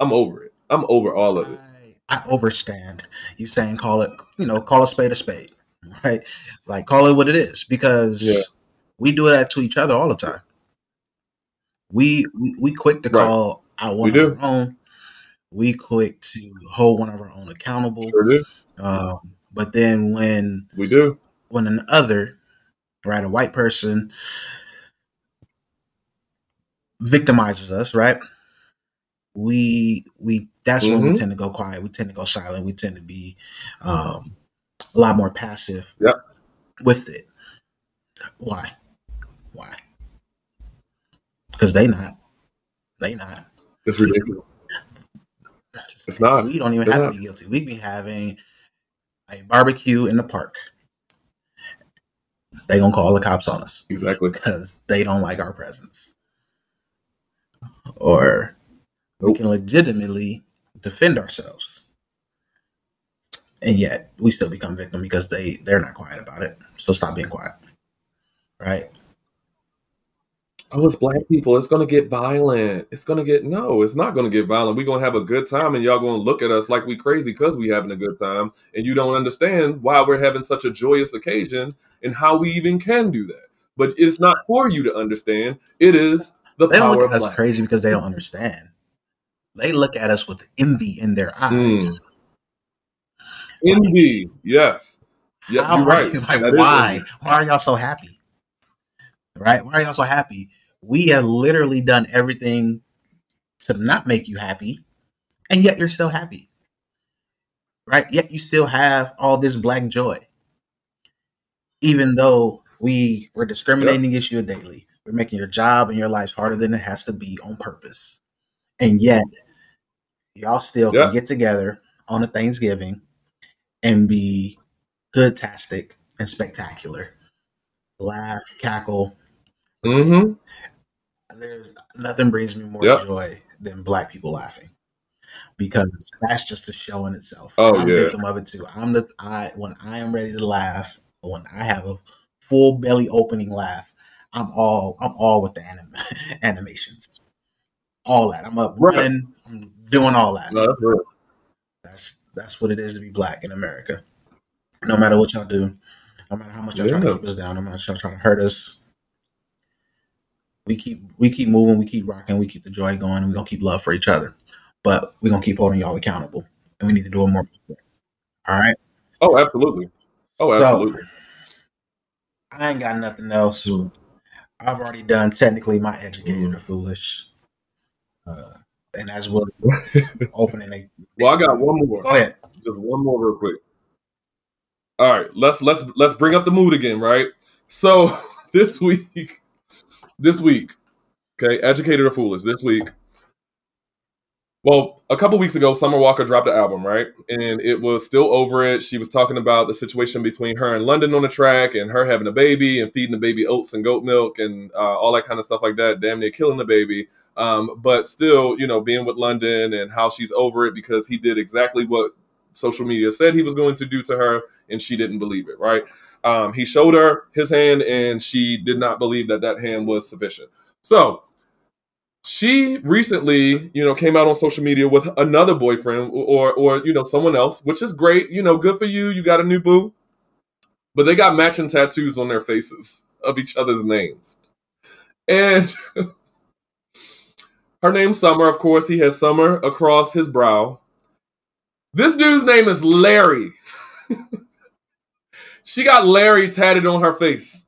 I'm over it. I'm over all of it. I, I overstand you saying call it, you know, call a spade a spade, right? Like call it what it is because Yeah. we do that to each other all the time. We we, we quick to Right. call out one We of our own. We quick to hold one of our own accountable. Sure do. Um, but then when We do. when another, right, a white person victimizes us, right? We we That's when we Mhm. tend to go quiet. We tend to go silent. We tend to be um, a lot more passive Yep. with it. Why? Why? Because they not. They not. It's ridiculous. It's not. We don't even They're have not. to be guilty. We be having a barbecue in the park. They gonna call the cops on us Exactly. because they don't like our presence, or we can legitimately defend ourselves, and yet we still become victim because they they're not quiet about it. So stop being quiet, right? Oh, it's black people. It's gonna get violent. It's gonna get no. It's not gonna get violent. We're gonna have a good time, and y'all gonna look at us like we crazy because we having a good time, and you don't understand why we're having such a joyous occasion and how we even can do that. But it's not for you to understand. It is the They don't power look of at us crazy because they don't understand. They look at us with envy in their Mm. eyes. Envy. Yes. Yep, How you're right. like, That why? Why are y'all so happy? Right? Why are y'all so happy? We have literally done everything to not make you happy, and yet you're still happy. Right? Yet you still have all this black joy. Even though we were discriminating against you daily. We're making your job and your life harder than it has to be on purpose. And yet y'all still Yeah. can get together on a Thanksgiving and be hoodtastic and spectacular. Laugh, cackle. Mm-hmm. There's nothing brings me more Yep. joy than black people laughing. Because that's just a show in itself. Oh, I'm yeah. victim of it too. I'm the I when I am ready to laugh, when I have a full belly opening laugh, I'm all I'm all with the anim- animations. All that. I'm up Right. running, I'm doing all that. No, that's real. That's that's what it is to be black in America. No matter what y'all do, no matter how much y'all try to Yeah. keep us down, no matter how y'all try to hurt us, we keep we keep moving, we keep rocking, we keep the joy going, and we gonna keep love for each other. But we gonna keep holding y'all accountable, and we need to do it more. All right, Oh, absolutely. Oh, So- absolutely. I ain't got nothing else. Mm. I've already done technically my educated Mm. or foolish, uh, and as well opening a. Well, I got one more. Go ahead. just one more real quick. All right, let's let's let's bring up the mood again, right? So this week, this week, okay, educated or foolish. This week, well, a couple weeks ago, Summer Walker dropped an album, right? And it was still over it. She was talking about the situation between her and London on the track, and her having a baby and feeding the baby oats and goat milk and uh, all that kind of stuff like that. Damn near killing the baby. Um, but still, you know, being with London and how she's over it because he did exactly what social media said he was going to do to her, and she didn't believe it. Right? Um, he showed her his hand, and she did not believe that that hand was sufficient. So she recently, you know, came out on social media with another boyfriend or or you know someone else, which is great. You know, good for you. You got a new boo, but they got matching tattoos on their faces of each other's names, and. Her name's Summer, of course. He has Summer across his brow. This dude's name is Larry. she got Larry tatted on her face.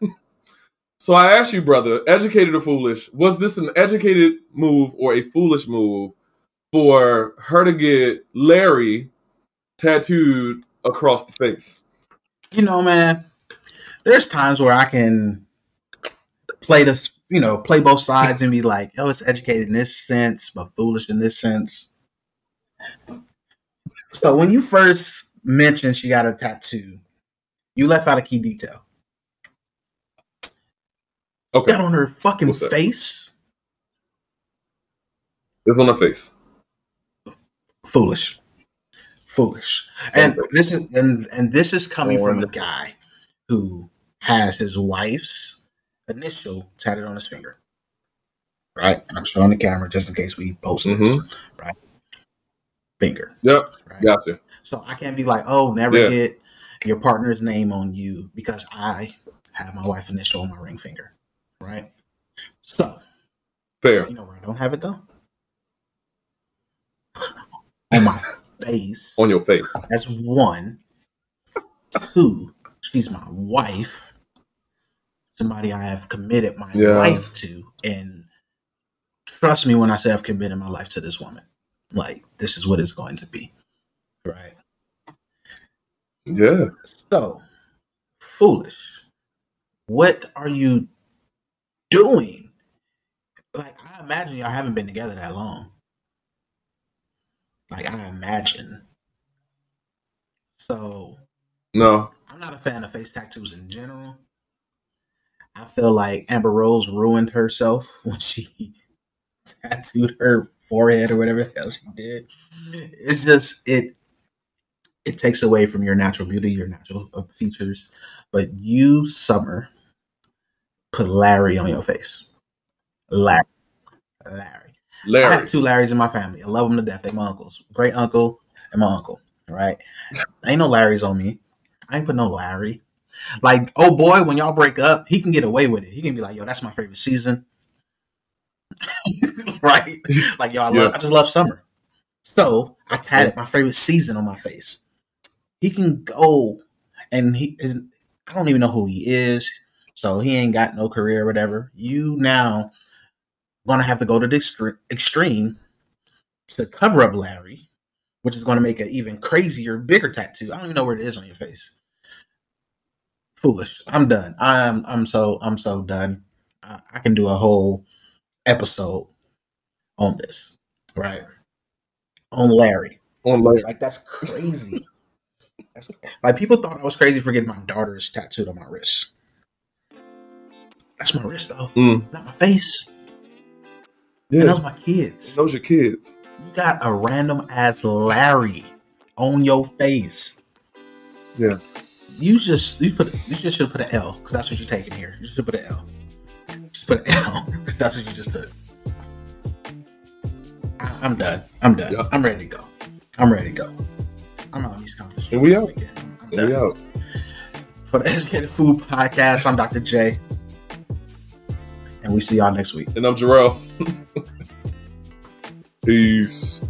so I ask you, brother, educated or foolish, was this an educated move or a foolish move for her to get Larry tattooed across the face? you know, man, there's times where I can play this, you know, play both sides and be like, oh, it's educated in this sense, but foolish in this sense. So when you first mentioned she got a tattoo, you left out a key detail. Okay, Got on her fucking that? face. it's on her face. Foolish. Foolish. And this is and and this is coming from a guy who has his wife's initial tatted on his finger. Right? I'm showing the camera just in case we post this. Mhm. Right? Finger. Yep, Right. gotcha. So I can't be like, oh, never Yeah. get your partner's name on you because I have my wife initial on my ring finger. Right? So Fair. you know where I don't have it though? on my face. On your face. That's one. Two, she's my wife. Somebody I have committed my Yeah. life to. And trust me when I say I've committed my life to this woman. Like this is what it's going to be, right? Yeah. So foolish. What are you doing? Like I imagine y'all haven't been together that long. Like I imagine. So No. I'm not a fan of face tattoos in general. I feel like Amber Rose ruined herself when she tattooed her forehead or whatever the hell she did. It's just it it takes away from your natural beauty, your natural uh, features. But you, Summer, put Larry on your face. Larry. Larry. I have two Larrys in my family. I love them to death. They my uncles. Great uncle and my uncle. Right? Ain't no Larrys on me. I ain't put no Larry. Like, oh boy, when y'all break up, he can get away with it. He can be like, yo, that's my favorite season. right? Like, yo, I, love, Yeah. I just love summer. So I tatted my favorite season on my face. He can go and he and I don't even know who he is. So he ain't got no career or whatever. You now gonna have to go to the extreme to cover up Larry, which is gonna make an even crazier, bigger tattoo. I don't even know where it is on your face. Foolish. I'm done. I'm I'm so I'm so done. I, I can do a whole episode on this, right? On Larry. On Larry. Like that's crazy. That's, like people thought I was crazy for getting my daughter's tattooed on my wrist. That's my wrist though, Mm. not my face. Yeah. And those my kids. Those your kids. You got a random ass Larry on your face. Yeah. You just you put you just should put an L because that's what you're taking here. You should put an L. Just put an L because that's what you just took. I, I'm done. I'm done. I'm ready to go. I'm ready to go. I'm out on these competitions. And we out. weekend. I'm, I'm And we out. For the Educated Fool Podcast, I'm Dr. J. And we see y'all next week. And I'm Jarrell. Peace.